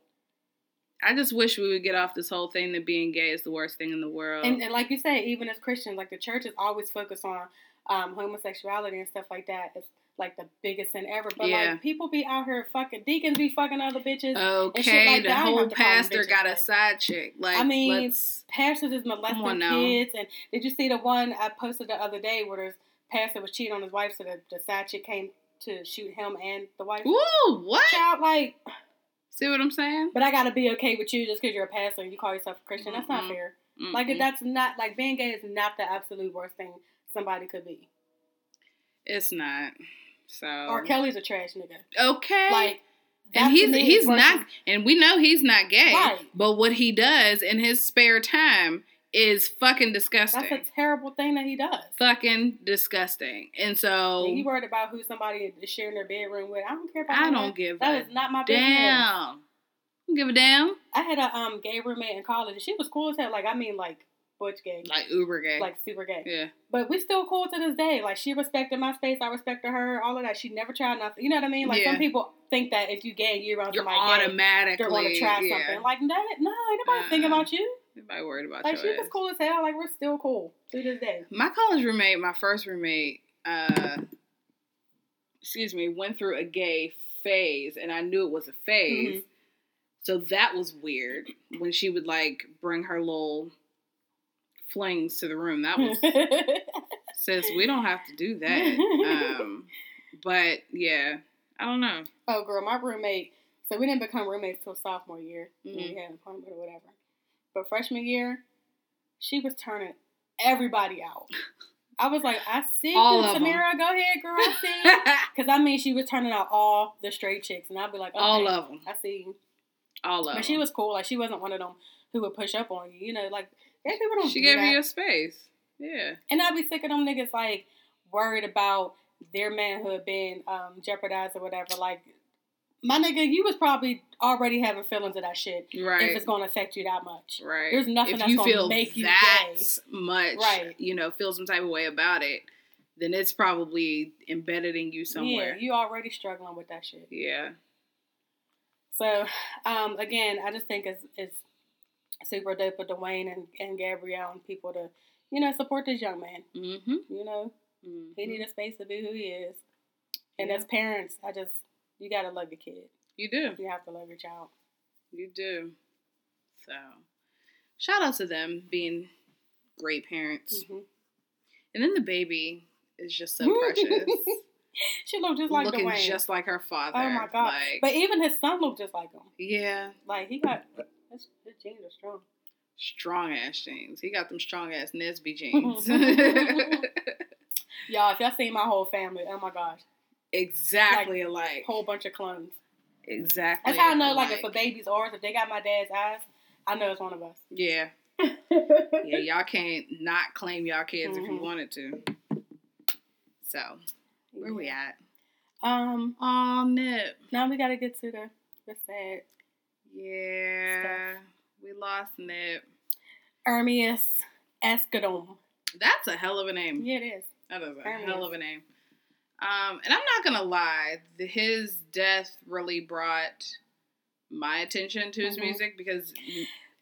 I just wish we would get off this whole thing that being gay is the worst thing in the world. And, and like you say, even as Christians, like the church is always focused on um, homosexuality and stuff like that. It's like the biggest sin ever. But Yeah. like people be out here fucking deacons be fucking other bitches. okay, like the that, whole have to call them pastor got a side chick. Like, I mean, Pastors is on molesting kids. And did you see the one I posted the other day where this pastor was cheating on his wife, so the, the side chick came to shoot him and the wife? ooh, what? Child, like, See what I'm saying? but I gotta be okay with you just because you're a pastor and you call yourself a Christian. That's not Mm-mm. fair. Like Mm-mm. that's not like being gay is not the absolute worst thing somebody could be. It's not. So R. Kelly's a trash nigga. okay, Like, and he's he's not, and we know he's not gay. Right. But what he does in his spare time is fucking disgusting. That's a terrible thing that he does. fucking disgusting. And so And you worried about who somebody is sharing their bedroom with. I don't care about that. I don't that. give That a is not my business. damn. Don't give a damn. I had a um gay roommate in college. and She was cool as hell. Like I mean, like butch gay, Like uber gay. like super gay. yeah. But we still cool to this day. Like she respected my space, I respected her. All of that. She never tried nothing. You know what I mean? Like Yeah. some people think that if you gay, you're around You're somebody gay, automatically they're going to try yeah. something. Like that? No, ain't nobody thinking Uh-uh. about you. Nobody worried about Like she ass. was cool as hell. Like we're still cool to this day. my college roommate, my first roommate, uh, excuse me, went through a gay phase, and I knew it was a phase. Mhm. So that was weird when she would like bring her little flings to the room. That was sis. We don't have to do that. Um, but yeah, I don't know. Oh, girl, my roommate. So we didn't become roommates till sophomore year when we had an apartment or whatever. But freshman year, she was turning everybody out. I was like, I see All you. Samira. Go ahead, girl. I see. Because I mean, she was turning out all the straight chicks, and I'd be like, okay, All of them. I see you. All of But she was cool. Like she wasn't one of them who would push up on you. You know, like gay people don't. She do gave that. you a space. Yeah. And I'd be sick of them niggas like worried about their manhood being um, jeopardized or whatever. Like, my nigga, you was probably already having feelings of that shit Right. if it's gonna affect you that much. Right. There's nothing if that's you gonna feel make you that gay. much, Right. you know, feel some type of way about it, then it's probably embedded in you somewhere. Yeah, you already struggling with that shit. Yeah. So, um, again, I just think it's it's super dope for Dwyane and, and Gabrielle and people to, you know, support this young man. Mm-hmm. You know, he need a space to be who he is. And Yeah. as parents, I just you gotta love your kid. You do. You have to love your child. You do. So, shout out to them being great parents. Mhm. And then the baby is just so precious. she looked just like Looking Dwyane. just like her father. oh my god! Like, but even his son looked just like him. yeah, Like he got his, his genes are strong. strong ass jeans. He got them strong ass Nesby jeans. Y'all, if y'all seen my whole family, oh my gosh, exactly like, alike. whole bunch of clones. Exactly. That's how I know, like, if a baby's ours, if they got my dad's eyes, I know it's one of us. Yeah. Yeah, y'all can't not claim y'all kids if you Mhm. wanted to. So, where we at? Um, Oh, Nip. now we gotta get to the the sad Yeah. We lost Nip. Ermias Asghedom. That's a hell of a name. Yeah, it is. That is a Hermes. hell of a name. Um, and I'm not gonna lie, the, his death really brought my attention to his Mhm. music because,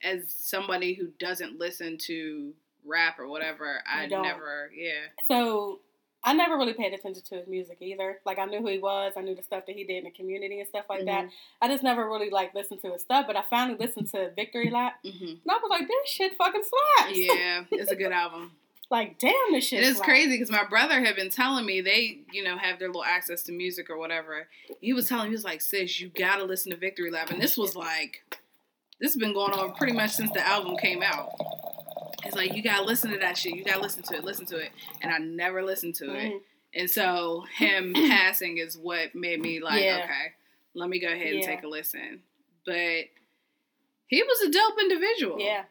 as somebody who doesn't listen to rap or whatever, I never, yeah, So I never really paid attention to his music either. Like I knew who he was, I knew the stuff that he did in the community and stuff like that. I just never really like listened to his stuff. But I finally listened to Victory Lap, mm-hmm. and I was like, this shit fucking slaps. yeah, it's a good album. Like damn, this shit. And it's slaps. crazy because my brother had been telling me they, you know, have their little access to music or whatever. He was telling me, he was like, sis, you gotta listen to Victory Lap. And this was like, this has been going on pretty much since the album came out. It's like, you gotta listen to that shit. You gotta listen to it, listen to it. And I never listened to it. Mhm. And so him passing is what made me like, Yeah. okay, let me go ahead and Yeah. take a listen. But he was a dope individual Yeah.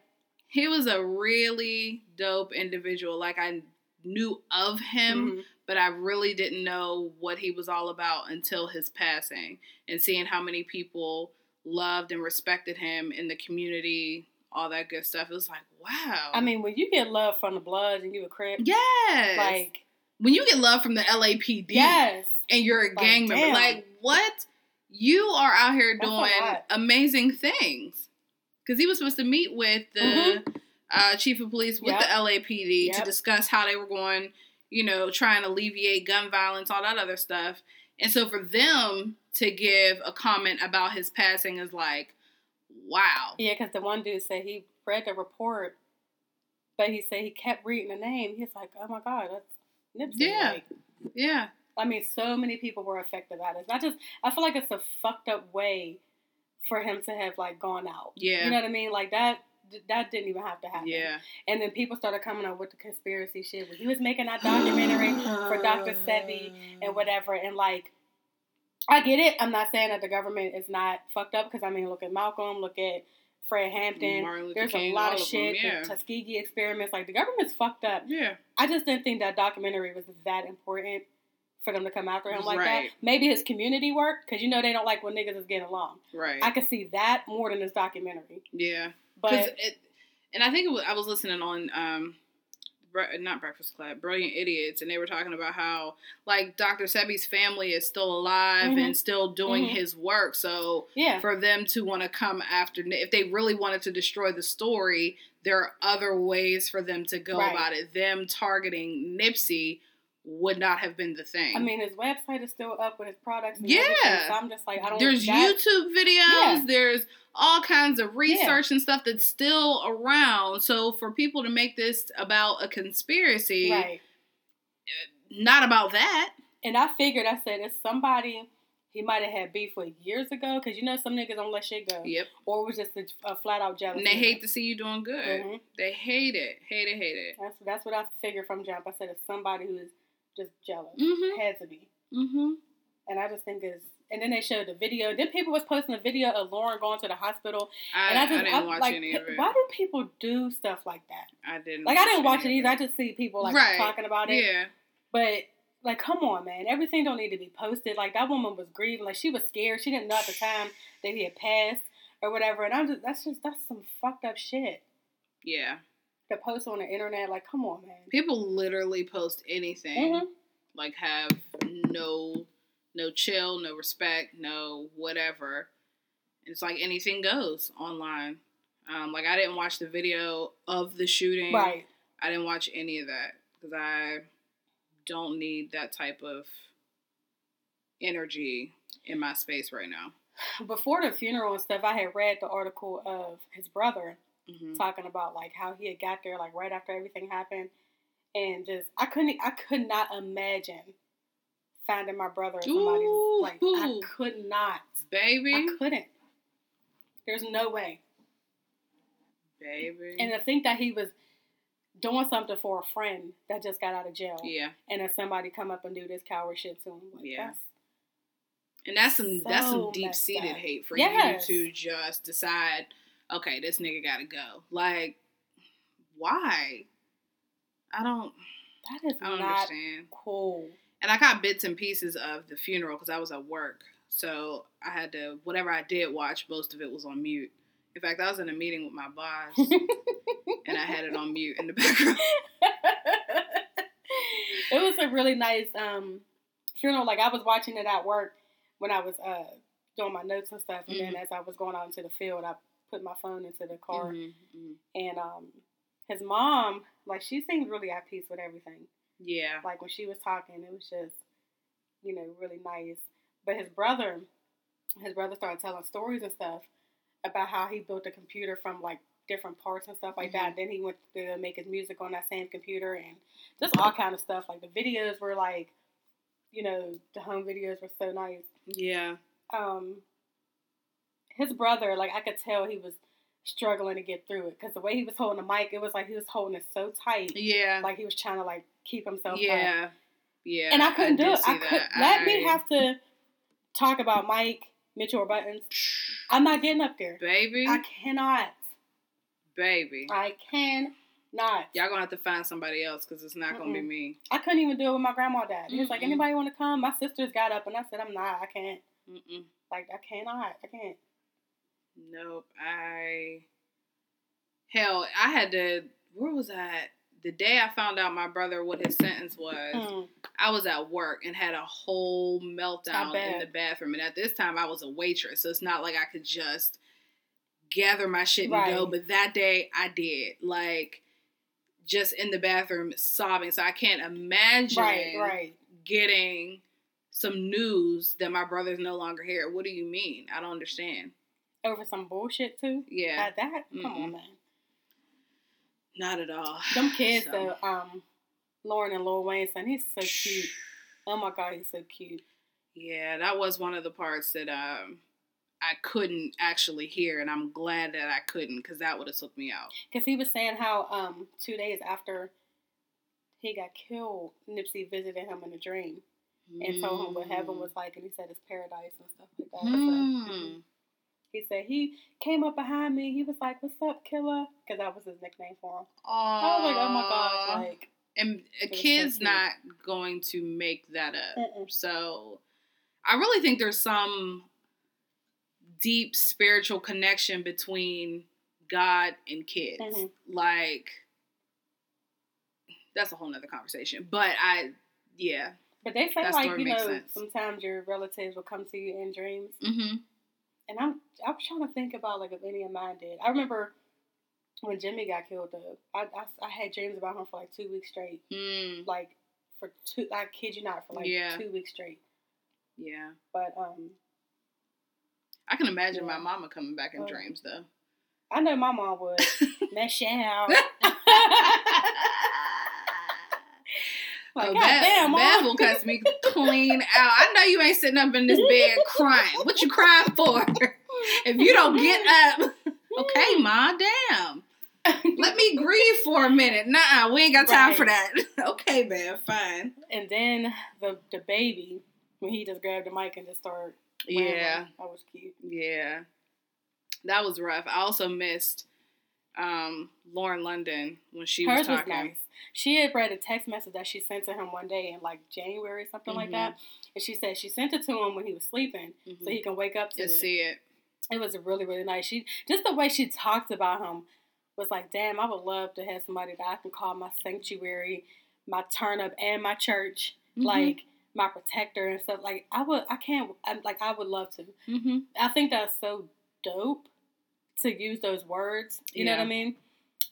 He was a really dope individual. Like I knew of him, Mhm. but I really didn't know what he was all about until his passing and seeing how many people loved and respected him in the community, all that good stuff. It was like, wow. I mean, when you get love from the Bloods and you a crip, yes. like when you get love from the LAPD yes, and you're a Like, gang member, damn. like what? You are out here doing amazing things. Because he was supposed to meet with the Mhm. uh, chief of police with Yep. the LAPD to discuss how they were going, you know, trying to alleviate gun violence, all that other stuff. And so for them to give a comment about his passing is like, wow. yeah. Because the one dude said he read the report, but he said he kept reading the name. He's like, oh my god, that's Nipsey. Yeah. Like, Yeah. I mean, so many people were affected by this. Not just. I feel like it's a fucked up way for him to have like gone out. Yeah. You know what I mean? Like that. That didn't even have to happen. Yeah. And then people started coming up with the conspiracy shit. When he was making that documentary for Dr. Sebi and whatever, and like, I get it. I'm not saying that the government is not fucked up because I mean, look at Malcolm, look at Fred Hampton. There's King, a lot of of shit. them, yeah. The Tuskegee experiments, like the government's fucked up. Yeah. I just didn't think that documentary was that important for them to come after him like Right. that. Maybe his community work, because you know they don't like when niggas is getting along. Right. I could see that more than this documentary. yeah. But it, and I think it was, I was listening on um, Bre- not Breakfast Club, Brilliant Idiots, and they were talking about how like Dr. Sebi's family is still alive Mhm. and still doing Mhm. his work. So yeah, for them to want to come after, if they really wanted to destroy the story, there are other ways for them to go Right. about it. Them targeting Nipsey would not have been the thing. I mean his website is still up with his products. Yeah. everything, so I'm just like I don't. there's that- YouTube videos, Yeah. there's all kinds of research and stuff that's still around. So for people to make this about a conspiracy, right. not about that. And I figured, I said, it's somebody he might have had beef with years ago because you know some niggas don't let shit go, Yep. or it was just a, a flat out jealousy. And they hate to see you doing good. Mhm. They hate it. Hate it. Hate it. That's that's what I figured from jump. I said it's somebody who is just jealous. Mhm. Had to be, Mm-hmm. and I just think it's. And then they showed the video. Then people was posting a video of Lauren going to the hospital, I, and I I, just didn't I'm watch like, any of it. why do people do stuff like that? I didn't. Like I didn't watch it either. I just see people like Right. talking about it. Yeah. But like, come on, man. Everything don't need to be posted. Like that woman was grieving. Like she was scared. She didn't know at the time that he had passed or whatever. And I'm just that's just that's some fucked up shit Yeah. To post on the internet. Like, come on, man. People literally post anything. Mhm. Like have no no chill, no respect, no whatever. It's like anything goes online. Um, like I didn't watch the video of the shooting. Right. I didn't watch any of that because I don't need that type of energy in my space right now. Before the funeral and stuff, I had read the article of his brother hmm talking about like how he had got there like right after everything happened, and just I couldn't I could not imagine finding my brother somebody Ooh. like I could not. Baby, I couldn't. There's no way. baby. And to think that he was doing something for a friend that just got out of jail, yeah, and then somebody come up and do this coward shit to him. Like, Yeah. that's- and that's some that's some deep seated hate for Yes. you to just decide, okay, this nigga gotta go. Like, why? I don't. that is I don't not understand. cool. And I got bits and pieces of the funeral because I was at work. So I had to, whatever I did watch, most of it was on mute. In fact, I was in a meeting with my boss and I had it on mute in the background. it was a really nice um, funeral. Like I was watching it at work when I was uh, doing my notes and stuff, and then Mhm. as I was going out into the field, I put my phone into the car, Mhm, mhm. and um, his mom, like she seemed really at peace with everything. Yeah. Like when she was talking, it was just, you know, really nice. But his brother, his brother started telling stories and stuff about how he built a computer from like different parts and stuff like that. Then he went to make his music on that same computer and just all kind of stuff. Like the videos were like, you know, the home videos were so nice. Yeah. Um, his brother, like I could tell he was struggling to get through it because the way he was holding the mic, it was like he was holding it so tight, Yeah. like he was trying to like keep himself up yeah. Yeah. and I couldn't do it. I could that. let me have to talk about Mike Mitchell or Buttons. I'm not getting up there. Baby. I cannot. baby. I cannot. Y'all gonna have to find somebody else because it's not gonna be me. I couldn't even do it with my grandma dad. He was like, anybody want to come? My sisters got up and I said, I'm not. I can't. Mm-mm. Like I cannot. I can't. Nope. I hell, I had to. Where was I? The day I found out my brother what his sentence was, Mm. I was at work and had a whole meltdown in the bathroom. And at this time, I was a waitress, so it's not like I could just gather my shit and go. But that day, I did. Like, just in the bathroom sobbing. So I can't imagine Right. Right. getting some news that my brother's no longer here. What do you mean? I don't understand. Over some bullshit too. Yeah, At that. Come Mm-mm. on, man. not at all. Them kids So- though. Um, Lauren and Lil Wayne son. He's so cute. Oh my god, he's so cute. Yeah, that was one of the parts that um I couldn't actually hear, and I'm glad that I couldn't because that would have took me out. Because he was saying how um two days after he got killed, Nipsey visited him in a dream and told him what heaven was like, and he said it's paradise and stuff like that. So, Hmm. He said he came up behind me. He was like, "What's up, killer?" Because that was his nickname for him. I was like, "Oh my gosh!" Like, and a was so kid's not going to make that up. So I really think there's some deep spiritual connection between God and kids. Mhm. Like that's a whole nother conversation. But I yeah. but they say like you know sense. sometimes your relatives will come to you in dreams, Mm-hmm. And I'm I'm trying to think about like if any of mine did. I remember when Jimmy got killed though. I, I, I had dreams about him for like two weeks straight. Mm, Like for two, I kid you not, for like Yeah. two weeks straight. yeah. But um, I can imagine Yeah. my mama coming back in dreams though. I know my mom would. Michelle. Like, oh, God damn, Mom. will cuss me clean out. I know you ain't sitting up in this bed crying. What you crying for? if you don't get up, okay, ma, damn. Let me grieve for a minute. Nah, we ain't got time for that. okay, man, fine. And then the the baby, when he just grabbed the mic and just started. Yeah, that was cute. yeah. That was rough. I also missed um, Lauren London when she Hers was was nice. She had read a text message that she sent to him one day in like January, something like Mhm. that. And she said she sent it to him when he was sleeping, Mhm. so he can wake up to it. see it. It was really, really nice. She just the way she talked about him was like, damn, I would love to have somebody that I can call my sanctuary, my turn up, and my church, Mhm. like my protector and stuff. Like I would, I can't, I, like I would love to. Mm-hmm. I think that's so dope to use those words. You know what I mean?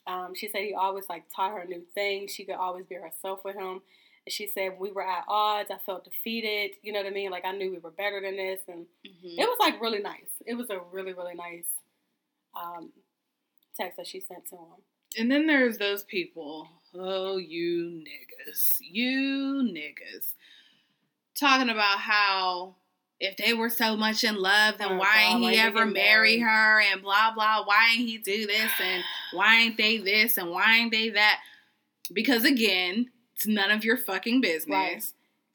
Um, she said he always like taught her new things. She could always be herself with him. And she said we were at odds, I felt defeated. You know what I mean? Like I knew we were better than this, and Mm-hmm. it was like really nice. It was a really really nice um, text that she sent to him. And then there's those people. Oh, you niggas. You niggas. Talking about how if they were so much in love, then Oh, why ain't he ever marry married? her and blah, blah. Why ain't he do this and why ain't they this and why ain't they that? Because again, it's none of your fucking business. Right.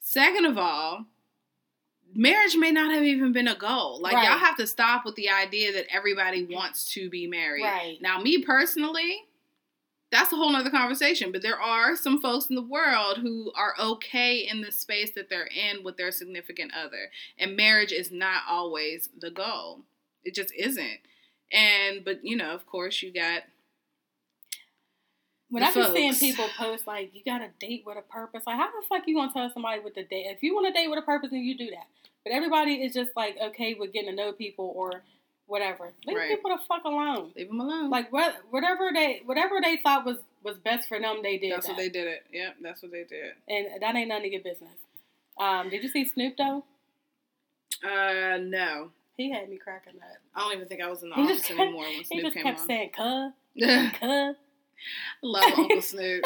Second of all, marriage may not have even been a goal. Like, y'all have to stop with the idea that everybody wants to be married. Right. Now, me personally, that's a whole nother conversation. But there are some folks in the world who are okay in the space that they're in with their significant other. And marriage is not always the goal. It just isn't. And but you know, of course you got When I be seeing people post like you got a date with a purpose, like how the fuck you gonna tell somebody with the date? If you want to date with a purpose, then you do that. But everybody is just like okay with getting to know people or whatever. Leave Right. people the fuck alone. leave them alone. Like what, whatever they, whatever they thought was was best for them, they did. that's what they did it. Yep, that's what they did. and that ain't none of your business. Um, did you see Snoop though? Uh no. He had me cracking up. I don't even think I was in the He office kept- anymore when He just came kept on. saying "cuh, I cuh." love Uncle Snoop.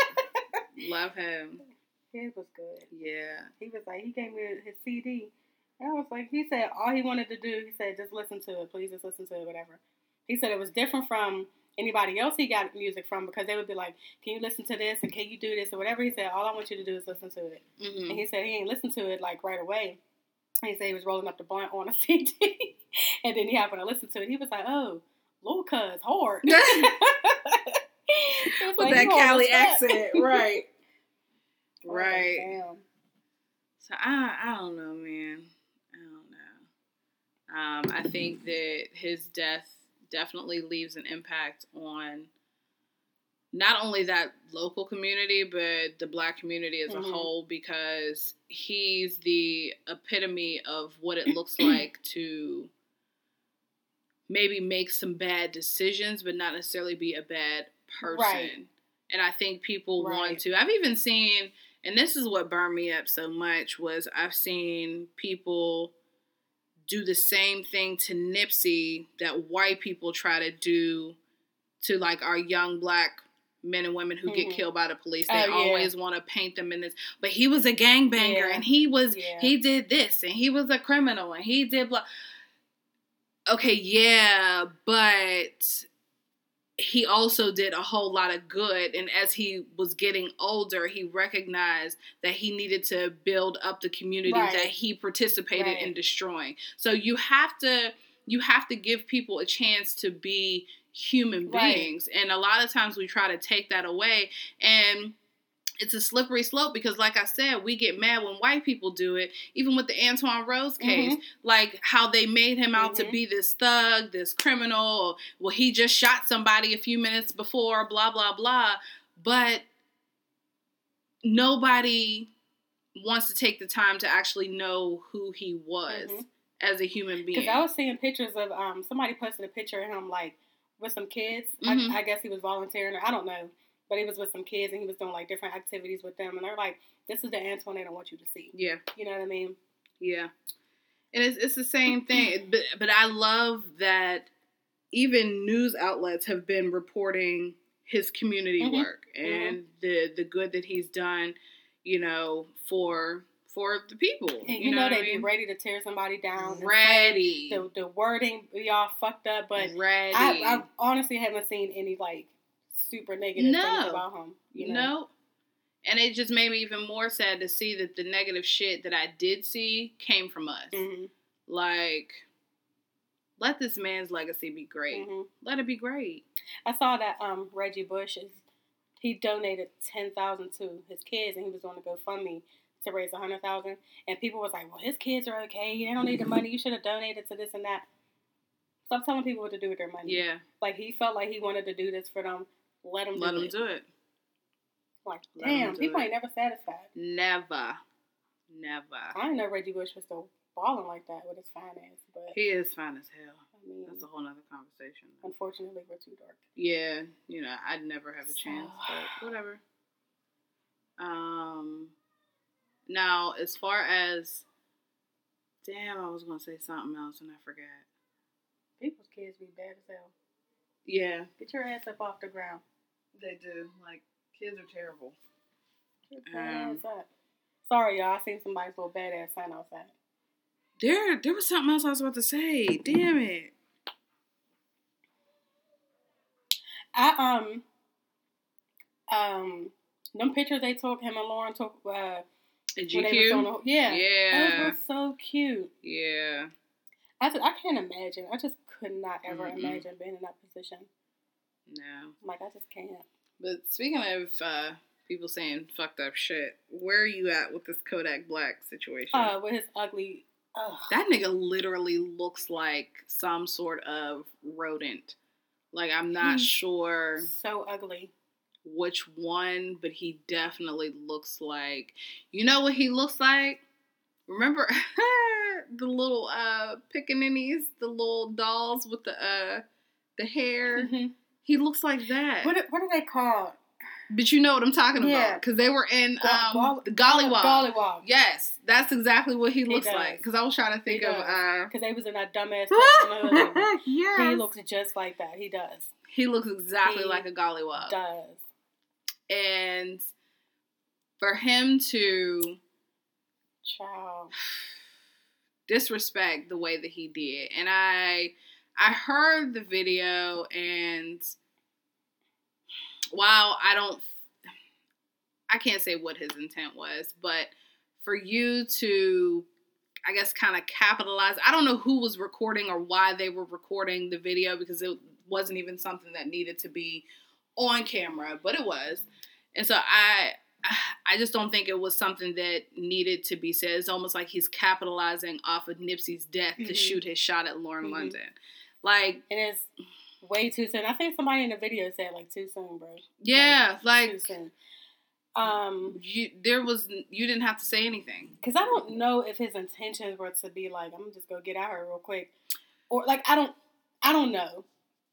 love him. It was good. Yeah. He was like, he gave me his CD. And I was like, he said all he wanted to do, he said, just listen to it. Please just listen to it, whatever. He said it was different from anybody else he got music from because they would be like, can you listen to this and can you do this or whatever. He said, all I want you to do is listen to it. hmm And he said he ain't listened to it like right away. He said he was rolling up the blunt on a CD. and then he happened to listen to it. He was like, oh, Lil Cuz, hard. With like, that Cali accent, right? I was like, Right. "Damn." So I I don't know, man. I. Um, I think that his death definitely leaves an impact on not only that local community, but the black community as Mhm. a whole, because he's the epitome of what it looks like to maybe make some bad decisions, but not necessarily be a bad person. Right. And I think people Right. want to. I've even seen, and this is what burned me up so much was I've seen people do the same thing to Nipsey that white people try to do to like our young black men and women who Mhm. get killed by the police. They Oh, yeah. always want to paint them in this, but he was a gangbanger Yeah. and he was Yeah. he did this and he was a criminal and he did blah. Okay, yeah, but he also did a whole lot of good and as he was getting older he recognized that he needed to build up the community Right. that he participated in destroying so you have to you have to give people a chance to be human Right. beings and a lot of times we try to take that away and it's a slippery slope because like i said we get mad when white people do it even with the Antwon Rose case like how they made him out to Mhm. be this thug this criminal or, well he just shot somebody a few minutes before blah blah blah but nobody wants to take the time to actually know who he was Mhm. as a human being Because I was seeing pictures of um somebody posted a picture of him like with some kids. I, I guess he was volunteering. or I don't know, but he was with some kids and he was doing like different activities with them. And they're like, "This is the Antoinette I want you to see." yeah You know what I mean? Yeah. And it's, it's the same thing. But, but I love that even news outlets have been reporting his community Mhm. work and the, the good that he's done. you know, for for the people. And you, know, what they I be ready to tear somebody down. Ready. The, the wording be all fucked up, but Ready. I, I honestly haven't seen any like super negative No. things about him. You know? No. And it just made me even more sad to see that the negative shit that I did see came from us. hmm Like, let this man's legacy be great. hmm Let it be great. I saw that um Reggie Bush is he donated ten thousand to his kids, and he was going to GoFundMe to raise a hundred thousand. And people was like, "Well, his kids are okay. They don't need the money. You should have donated to this and that." Stop telling people what to do with their money. Yeah. Like he felt like he wanted to do this for them. Let him Let do him it. do it. Like, Let 'em damn, people it. ain't never satisfied. Never. Never. I didn't know Reggie Bush was still balling like that with his finance, but He is fine as hell. I mean, That's a whole nother conversation. unfortunately, we're too dark. Yeah, you know, I'd never have a chance, but whatever. Um, now as far as, damn, I was gonna say something else and I forgot. People's kids be bad as hell. Yeah, Get your ass up off the ground. They do. Like kids are terrible. Um. Sorry, y'all. I seen somebody's little badass sign outside. There, there was something else I was about to say. Damn it. I um um them pictures they took him and Lauren took uh A when they was on the, yeah Yeah. those were so cute. Yeah. I just, I can't imagine. I just could not ever Mm-mm. imagine being in that position. No. Like I just can't. But speaking of uh, people saying fucked up shit, where are you at with this Kodak Black situation? Uh, with his ugly. Ugh. That nigga literally looks like some sort of rodent. Like I'm not He's sure so ugly. which one, but he definitely looks like you know what he looks like? Remember the little uh pickaninnies, the little dolls with the uh the hair? Mhm. He looks like that. What are- what are they called? but you know what I'm talking Yeah. about because they were in um Golliwog. Golliwog. Yes, that's exactly what he looks does. like. Because I was trying to think of does. uh Because they was in that dumbass yes. He looks just like that. He does. He looks exactly He like a golliwog. Does. And for him to Child. disrespect the way that he did, and I I heard the video and while I don't I can't say what his intent was, but for you to I guess kind of capitalize. I don't know who was recording or why they were recording the video because it wasn't even something that needed to be on camera, but it was. And so I I just don't think it was something that needed to be said. It's almost like he's capitalizing off of Nipsey's death to Mhm. shoot his shot at Lauren Mhm. London. Like, And it's way too soon. I think somebody in the video said like too soon, bro. yeah, too like soon. Um, you there was you didn't have to say anything. because I don't know if his intentions were to be like, I'm just gonna get out here real quick, or like I don't, I don't know.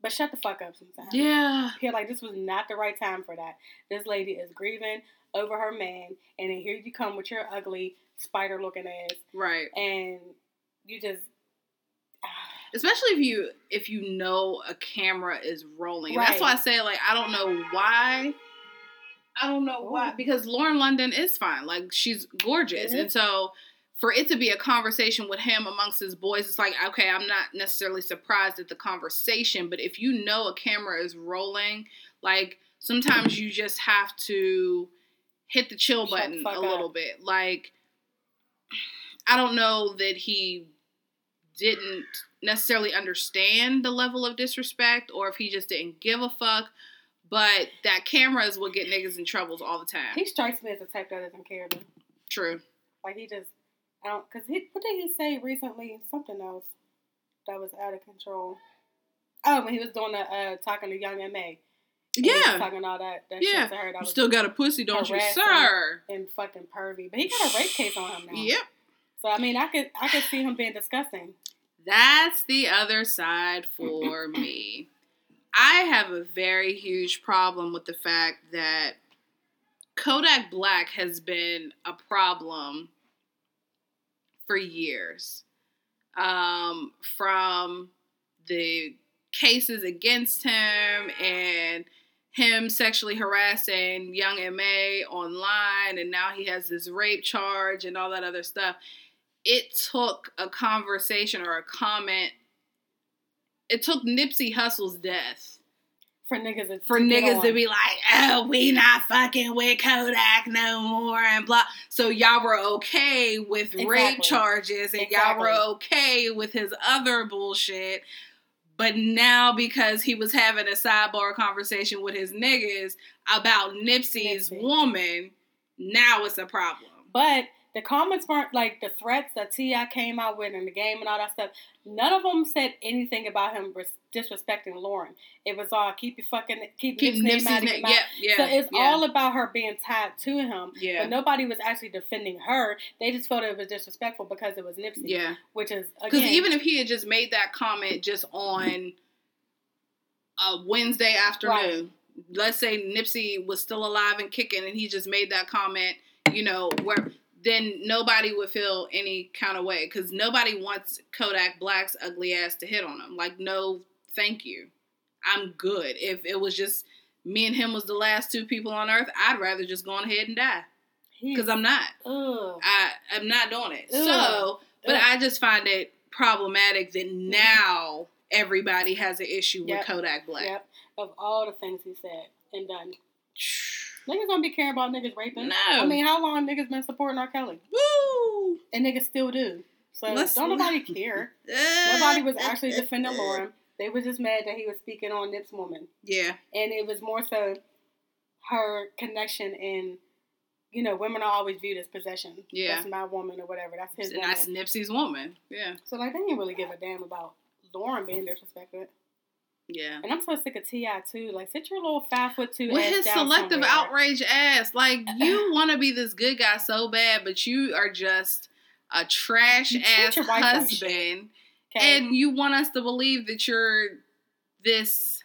But shut the fuck up sometimes. Yeah. feel like this was not the right time for that. This lady is grieving over her man, and then here you come with your ugly spider looking ass, Right. and you just. Especially if you if you know a camera is rolling. That's why I say like I don't know why. I don't know why because Lauren London is fine. Like she's gorgeous, Mhm. and so for it to be a conversation with him amongst his boys, it's like okay, I'm not necessarily surprised at the conversation, but if you know a camera is rolling, like sometimes you just have to hit the chill the button fuck a up. little bit. Like I don't know that he didn't necessarily understand the level of disrespect or if he just didn't give a fuck. But that camera is what get niggas in troubles all the time. He strikes me as a type that doesn't care. Though. True. Like he just, I don't, cause he, what did he say recently? Something else that was out of control. Oh, when he was doing the uh, talking to Young M.A. And he was Yeah. talking all that that Yeah. shit to her. That You still got a pussy, don't you, sir? and fucking pervy. But he got a rape case on him now. Yep. So I mean, I could I could see him being disgusting. That's the other side for me. I have a very huge problem with the fact that Kodak Black has been a problem for years. Um, from the cases against him and him sexually harassing young M.A online, and now he has this rape charge and all that other stuff. It took a conversation or a comment. It took Nipsey Hussle's death For niggas to, for niggas to be like, oh, we not fucking with Kodak no more and blah. So y'all were okay with rape charges and y'all were okay with his other bullshit. But now because he was having a sidebar conversation with his niggas about Nipsey's Nipsey. woman, now it's a problem. But the comments weren't like the threats that T.I. came out with in the game and all that stuff. None of them said anything about him res- disrespecting Lauren. It was all keep your fucking keep, Keep Nipsey's name out of your mouth. Yeah, yeah. so it's yeah, all about her being tied to him. Yeah. But nobody was actually defending her. They just felt it was disrespectful because it was Nipsey. Yeah. Which is Because even if he had just made that comment just on a Wednesday afternoon, let's say Nipsey was still alive and kicking, and he just made that comment, you know, where then nobody would feel any kind of way because nobody wants Kodak Black's ugly ass to hit on them. Like, no, thank you. I'm good. If it was just me and him was the last two people on earth, I'd rather just go on ahead and die because I'm not. ugh. I I'm not doing it. Ugh. So, but Ugh. I just find it problematic that mm-hmm. now everybody has an issue Yep. with Kodak Black. Yep. Of all the things he said and done. Niggas don't be caring about niggas raping. No. I mean, how long niggas been supporting R. Kelly? Woo! And niggas still do. So Let's- don't nobody care. Nobody was actually defending Lauren. They was just mad that he was speaking on Nip's woman. Yeah, And it was more so her connection in, you know, women are always viewed as possession. Yeah. That's my woman or whatever. That's his and woman. that's Nipsey's woman. Yeah, So, like, they didn't really give a damn about Lauren being disrespected. Yeah. And I'm so sick of T.I. too. Like, sit your little five foot two With ass his selective somewhere. outrage ass, like you want to be this good guy so bad, but you are just a trash You ass your wife like husband, Okay? and you want us to believe that you're this.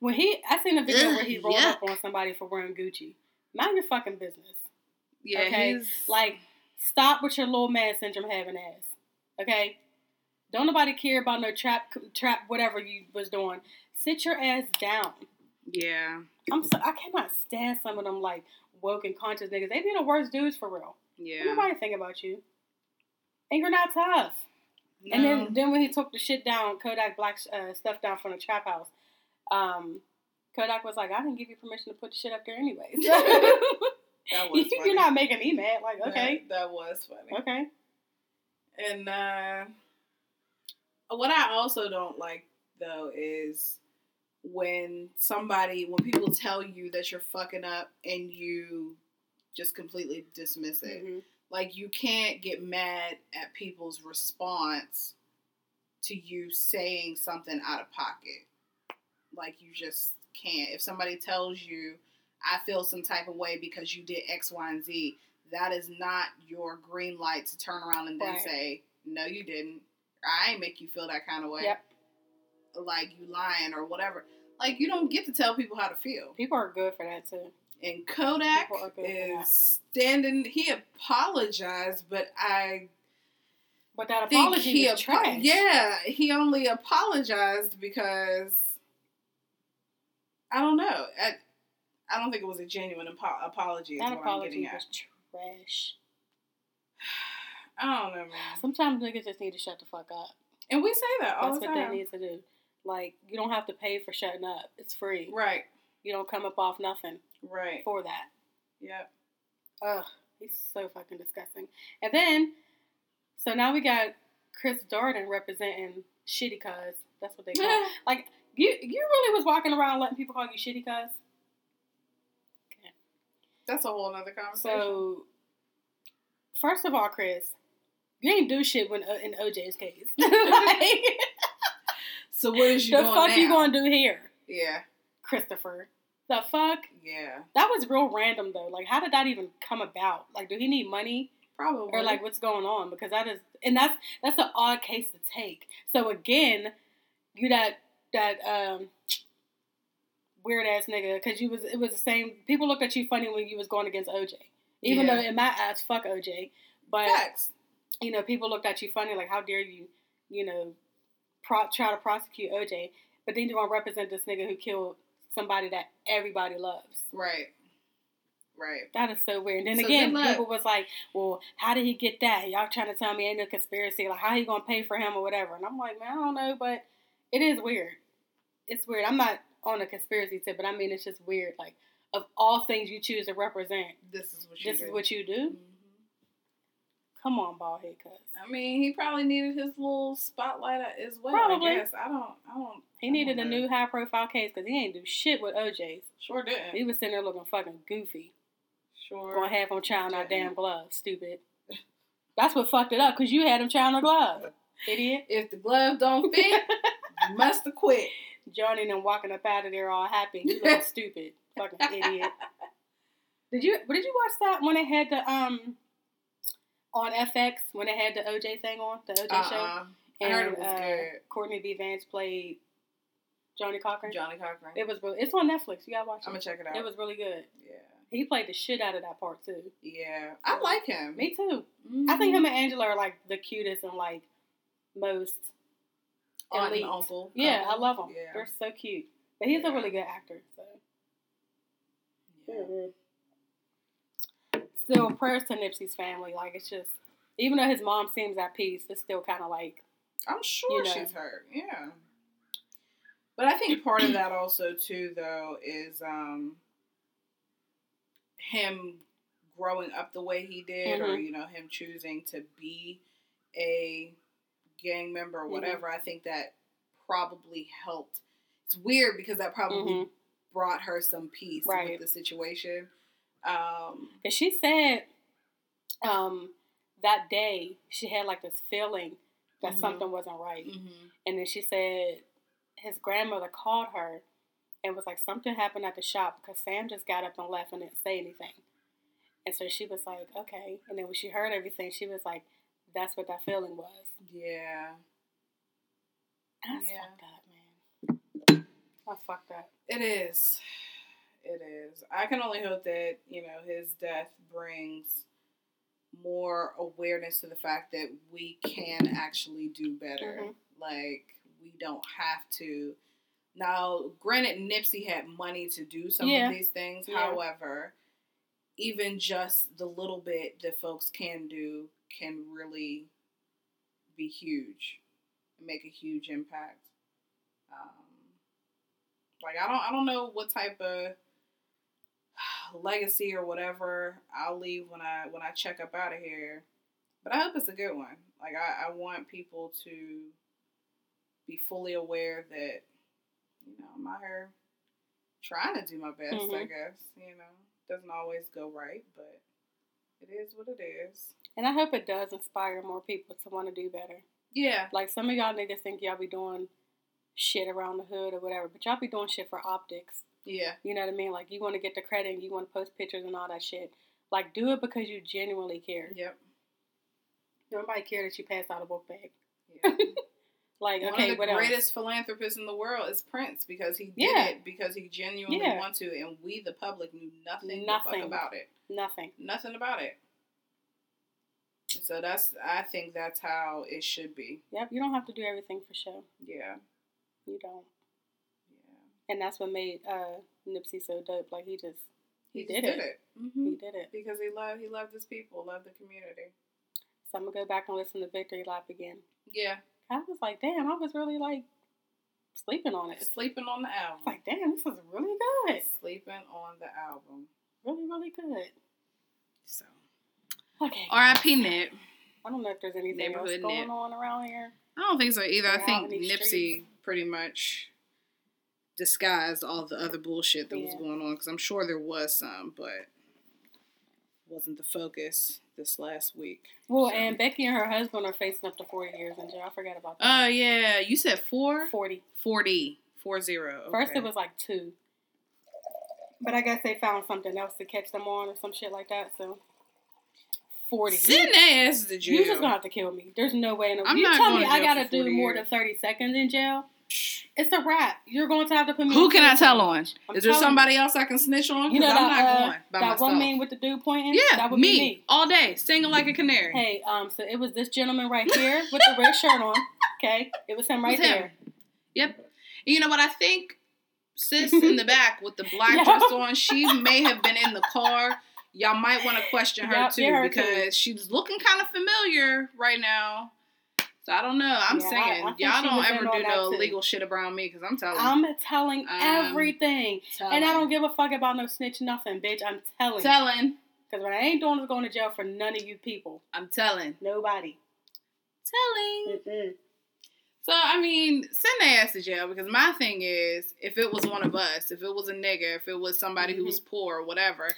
When he, I seen a video Ugh, where he rolled yuck. up on somebody for wearing Gucci. Mind your fucking business. Yeah, Okay, he's Like, stop with your little man syndrome having ass. Okay, don't nobody care about no trap, trap, whatever you was doing. Sit your ass down. yeah, I'm, so, I cannot stand some of them like woke and conscious niggas. They be the worst dudes for real. yeah. Don't nobody think about you. And you're not tough. And then, then when he took the shit down, Kodak Black uh, stuff down from the trap house, um, Kodak was like, "I didn't give you permission to put the shit up there anyways. That was funny. You're not making me mad. Like, okay, That, that was funny. okay. And uh, what I also don't like though is when somebody, when people tell you that you're fucking up and you just completely dismiss it. Mhm. Like you can't get mad at people's response to you saying something out of pocket. Like you just can't. If somebody tells you, I feel some type of way because you did X, Y, and Z, that is not your green light to turn around and then Right. say, No, you didn't. I ain't make you feel that kind of way. Yep. Like you lying or whatever. Like you don't get to tell people how to feel. People are good for that too. And Kodak People are good for that. is standing. He apologized, but I But that apology he was apo- trash. Yeah, he only apologized because I don't know. I, I don't think it was a genuine apo- apology. Is that I'm apology getting at. was trash. I don't know, man. Sometimes niggas just need to shut the fuck up. And we say that all That's the what time. they need to do. Like, you don't have to pay for shutting up. It's free. Right, You don't come up off nothing right. for that. Yep. Ugh, he's so fucking disgusting. And then, so now we got Chris Darden representing Shitty Cuz. That's what they call. like you, you really was walking around letting people call you Shitty Cuz. Okay. That's a whole other conversation. So, first of all, Chris, you ain't do shit when uh, in OJ's case. like, So what is you the fuck now? you gonna do here, Yeah, Christopher? The fuck? yeah, That was real random though. Like, how did that even come about? Like, do he need money? probably. or like what's going on because that is and that's that's an odd case to take so again you that that um weird ass nigga because you was it was the same people looked at you funny when you was going against oj even Yeah. though in my eyes fuck oj but facts. You know people looked at you funny like how dare you you know pro- try to prosecute oj but then you're gonna represent this nigga who killed somebody that everybody loves. Right. Right. That is so weird. And then So again, people was like, "Well, how did he get that? Y'all trying to tell me ain't no conspiracy? Like, how he gonna pay for him or whatever?" And I'm like, "Man, I don't know, but it is weird. It's weird. I'm not on a conspiracy tip, but I mean, it's just weird. Like, of all things you choose to represent, This is what you this do. is what you do. Mhm. Come on, bald head, I mean, he probably needed his little spotlight as well. Probably. I guess. I don't. I don't. he I needed a don't know. new high profile case because he ain't do shit with OJ's. Sure did. He was sitting there looking fucking goofy. Sure. Gonna have him trying didn't. damn gloves, stupid. That's what fucked it up because you had him trying on gloves, idiot. If the glove don't fit, you must have quit. Johnnie and walking up out of there all happy. You look stupid, fucking idiot. Did you? Did you watch that when they had the um on FX when they had the OJ thing on the OJ show? Uh-uh. I heard it was uh, good. Courtney B. Vance played Johnnie Cochran. Johnnie Cochran. It was really. It's on Netflix. You gotta watch it. I'm gonna check it out. It was really good. Yeah. He played the shit out of that part too. Yeah. I like him. Me too. Mhm. I think him and Angela are like the cutest and like most. Aunt elite. and uncle. Yeah, I love them. Yeah. They're so cute. But he's a really good actor. So. yeah. Still, prayers to Nipsey's family. Like it's just, even though his mom seems at peace, it's still kind of like, I'm sure You know. she's hurt. Yeah. But I think part of that also too though is um him growing up the way he did or Mhm. you know him choosing to be a gang member or Mhm. whatever. I think that probably helped. It's weird because that probably Mhm. brought her some peace Right. with the situation. Um because she said, um, that day she had like this feeling that Mhm. something wasn't right, Mm-hmm. and then she said his grandmother called her and was like something happened at the shop because Sam just got up and left and didn't say anything, and so she was like, okay, and then when she heard everything, she was like, that's what that feeling was. Yeah. That's Yeah. fucked up, man. That's fucked up. It is. It is. I can only hope that, you know, his death brings more awareness to the fact that we can actually do better. Mhm. Like, we don't have to. Now, granted, Nipsey had money to do some Yeah. of these things. Yeah. However, even just the little bit that folks can do can really be huge and make a huge impact. Um, like I don't I don't know what type of legacy or whatever I'll leave when I when I check up out of here. But I hope it's a good one. Like I, I want people to be fully aware that, you know, I'm out here trying to do my best, I Mhm. guess. You know. Doesn't always go right, but it is what it is. And I hope it does inspire more people to want to do better. Yeah. Like some of y'all niggas think y'all be doing shit around the hood or whatever, but y'all be doing shit for optics. Yeah. You know what I mean? Like you want to get the credit and you want to post pictures and all that shit. Like do it because you genuinely care. Yep. Nobody care that you passed out a book bag. Yeah. Like One okay, of the what else? greatest philanthropists in the world is Prince because he did Yeah. it because he genuinely Yeah. wanted to, and we, the public, knew nothing, Nothing. about it. Nothing. Nothing about it. So that's, I think that's how it should be. Yep. You don't have to do everything for show. Yeah. You don't. Yeah. And that's what made uh, Nipsey so dope. Like he just He, He just did did it. it. hmm he did it. Because he loved, he loved his people, loved the community. So I'm gonna go back and listen to Victory Lap again. Yeah. I was like, damn, I was really like sleeping on it. Sleeping on the I album. was like, damn, this is really good. Sleeping on the album. Really, really good. So. Okay. R.I.P. Nip. I don't know if there's anything Neighborhood else going Nip. on around here. I don't think so either. I They're out think Nipsey streets. pretty much disguised all the other bullshit that was going on because I'm sure there was some, but wasn't the focus this last week. Well, So- and Becky and her husband are facing up to 40 years in jail. I forgot about that. Oh that. yeah, you said four? 40. 40. Four zero. First, it was like two. But I guess they found something else to catch them on or some shit like that. So, 40. Send their asses to jail. You're just gonna have to kill me. There's no way. In the, I'm you not tell me I gotta do 40 more than 30 seconds in jail. It's a wrap. You're going to have to put me. Who can I tell on? I'm Is there somebody else I can snitch on? You know that, I'm not uh, going by that myself. one man with the dude pointing? yeah, that would me, be me. all day, singing like a canary. Hey, um, so it was this gentleman right here with the red shirt on. Okay, it was him right was him. there. Yep. You know what? I think sis in the back with the black Yeah. dress on, she may have been in the car. Y'all might want to question her Yep, too her too. because she's looking kind of familiar right now. So I don't know. I'm Yeah, saying I think y'all don't ever do no too. illegal shit around me because I'm telling. I'm telling Um, everything. telling. And I don't give a fuck about no snitch nothing, bitch. I'm telling. telling. Because what I ain't doing is going to jail for none of you people. I'm telling. Nobody. Telling. Mm-mm. So I mean, send their ass to jail because my thing is, if it was one of us, if it was a nigga, if it was somebody who Mhm. was poor or whatever,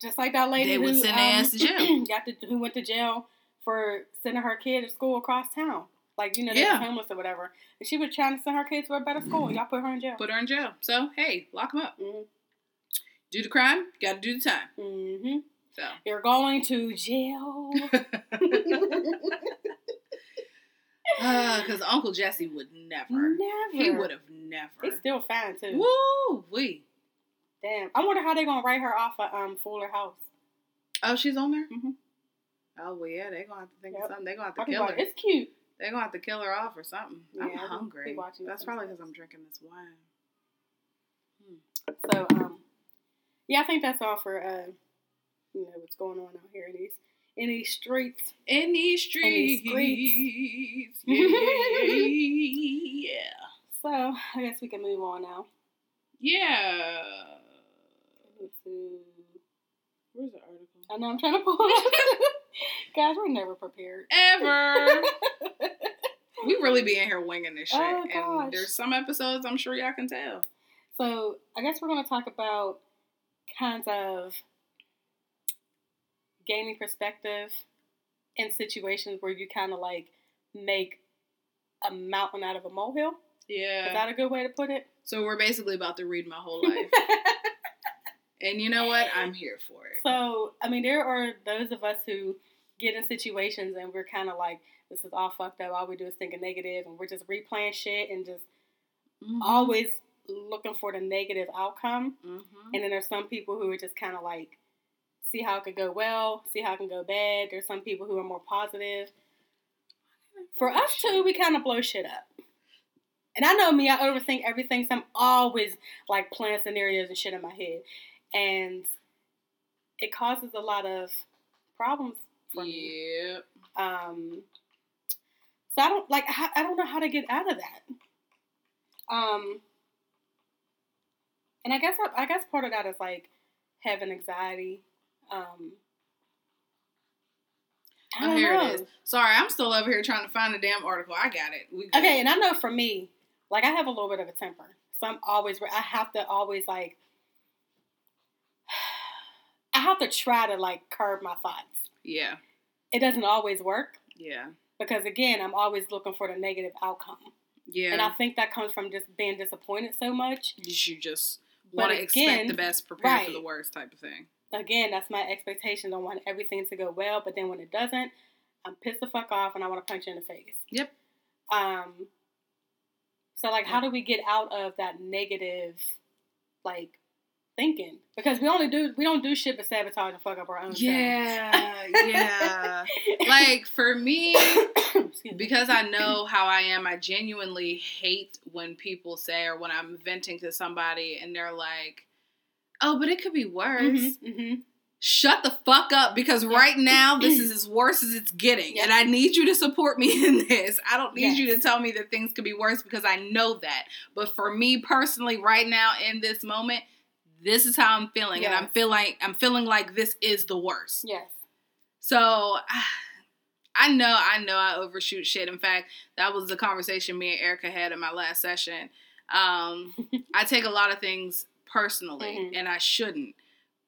Just like that lady They would who, send their um, ass to jail. got to, who went to jail for sending her kid to school across town. Like, you know, they Yeah. homeless or whatever. And she was trying to send her kids to a better school. Y'all put her in jail. put her in jail. So hey, lock them up. Mhm. Do the crime, got to do the time. hmm So. You're going to jail. Because Uncle Jesse would never. Never. He would have never. He's still fine, too. Woo wee. Damn. I wonder how they're going to write her off of um, Fuller House. Oh, she's on there. Mhm. Oh well, yeah. They're gonna have to think Yep. of something. They're gonna have to I'll kill her. It's cute. They're gonna have to kill her off or something. I'm Yeah, be hungry. watching That's probably because I'm drinking this wine. So, um, yeah, I think that's all for, uh, you know, what's going on out here in these, in these streets. In these In these streets. streets. Yeah. So, I guess we can move on now. yeah. Let's see. Where's the article? I know I'm trying to pull it. Guys, we're never prepared. Ever. we really be in here winging this shit. Oh, and there's some episodes I'm sure y'all can tell. So, I guess we're going to talk about kinds of gaining perspective in situations where you kind of like make a mountain out of a molehill. Yeah. Is that a good way to put it? so we're basically about to read my whole life. And you know what? I'm here for it. so, I mean, there are those of us who get in situations and we're kind of like, this is all fucked up. All we do is thinking negative and we're just replaying shit and just Mhm. always looking for the negative outcome. Mhm. And then there's some people who are just kind of like, see how it could go well, see how it can go bad. There's some people who are more positive. For us too, we kind of blow shit up. And I know me, I overthink everything. So I'm always like planning scenarios and shit in my head. And it causes a lot of problems for me. Yeah. Um, so I don't like. I I don't know how to get out of that. Um, and I guess I, I guess part of that is like having anxiety. Um, I Oh, here know. it is. Sorry, I'm still over here trying to find the damn article. I got it. We good. Okay, and I know for me, like I have a little bit of a temper, so I'm always I have to always like. Have to try to like curb my thoughts. Yeah. It doesn't always work Yeah. because again, I'm always looking for the negative outcome. Yeah. And I think that comes from just being disappointed so much. you just want to expect the best, prepare for the worst type of thing. Again, that's my expectations. I want everything to go well, but then when it doesn't, I'm pissed the fuck off and I want to punch you in the face. Yep. Um. So like, how do we get out of that negative, like, thinking? Because we only do we don't do shit but sabotage and fuck up our own. Yeah. yeah. Like for me, because I know how I am, I genuinely hate when people say or when I'm venting to somebody and they're like, "Oh, but it could be worse." Mhm, mhm. Shut the fuck up because right now this is as worse as it's getting. Yep. And I need you to support me in this. I don't need you to tell me that things could be worse because I know that. But for me personally right now in this moment, this is how I'm feeling and I'm Yes. feeling I'm feeling like this is the worst. Yes. So I know, I know I overshoot shit. In fact, that was the conversation me and Erica had in my last session. Um, I take a lot of things personally, Mhm. and I shouldn't,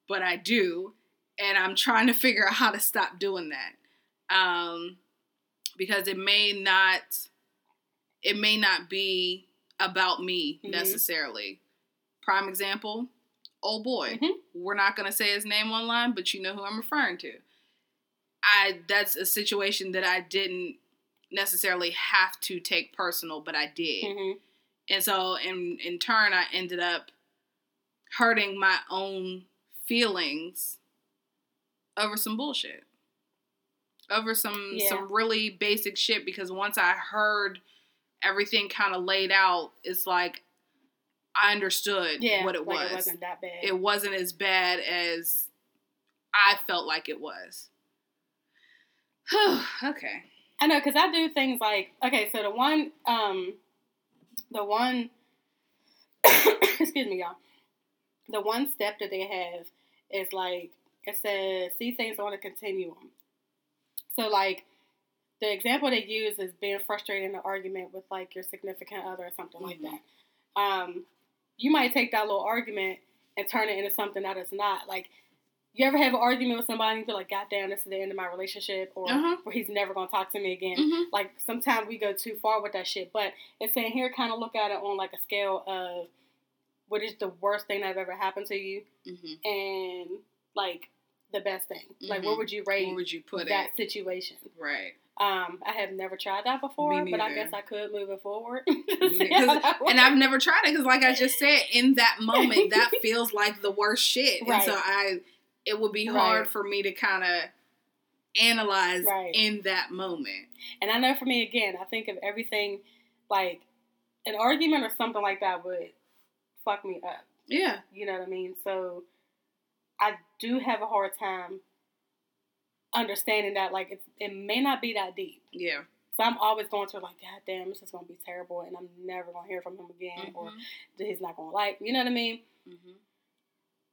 but I do, and I'm trying to figure out how to stop doing that. Um, because it may not, it may not be about me Mhm. necessarily. Prime example, old boy. Mhm. We're not gonna say his name online, but you know who I'm referring to. I that's a situation that I didn't necessarily have to take personal, but I did. Mhm. And so in in turn I ended up hurting my own feelings over some bullshit. Over some Yeah. some really basic shit because once I heard everything kind of laid out, it's like I understood Yeah, what it like was. It wasn't that bad. it wasn't as bad as I felt like it was. okay. I know, because I do things like okay, so the one, um, the one, excuse me, y'all. The one step that they have is like it says see things on a continuum. So like the example they use is being frustrated in an argument with like your significant other or something like Mhm. that. Um, you might take that little argument and turn it into something that is not like. You ever have an argument with somebody and you feel like, God damn, this is the end of my relationship, or Uh-huh. where he's never gonna talk to me again hmm like sometimes we go too far with that shit. But it's saying here, kind of look at it on like a scale of what is the worst thing that ever happened to you, hmm and like the best thing. Like Mhm. where would you rate Where would you put that it? situation? Right. Um, I have never tried that before, but I guess I could moving forward. Me neither. how 'Cause- that And. I've never tried it because, like I just said, in that moment, that feels like the worst shit. And so I, it would be hard Right. for me to kind of analyze Right. in that moment. And I know for me, again, I think of everything like an argument or something like that would fuck me up. Yeah. You know what I mean? So I do have a hard time understanding that like it's, it may not be that deep. Yeah. So I'm always going to like, God damn, this is gonna be terrible, and I'm never gonna hear from him again, or he's not gonna like. You know what I mean? hmm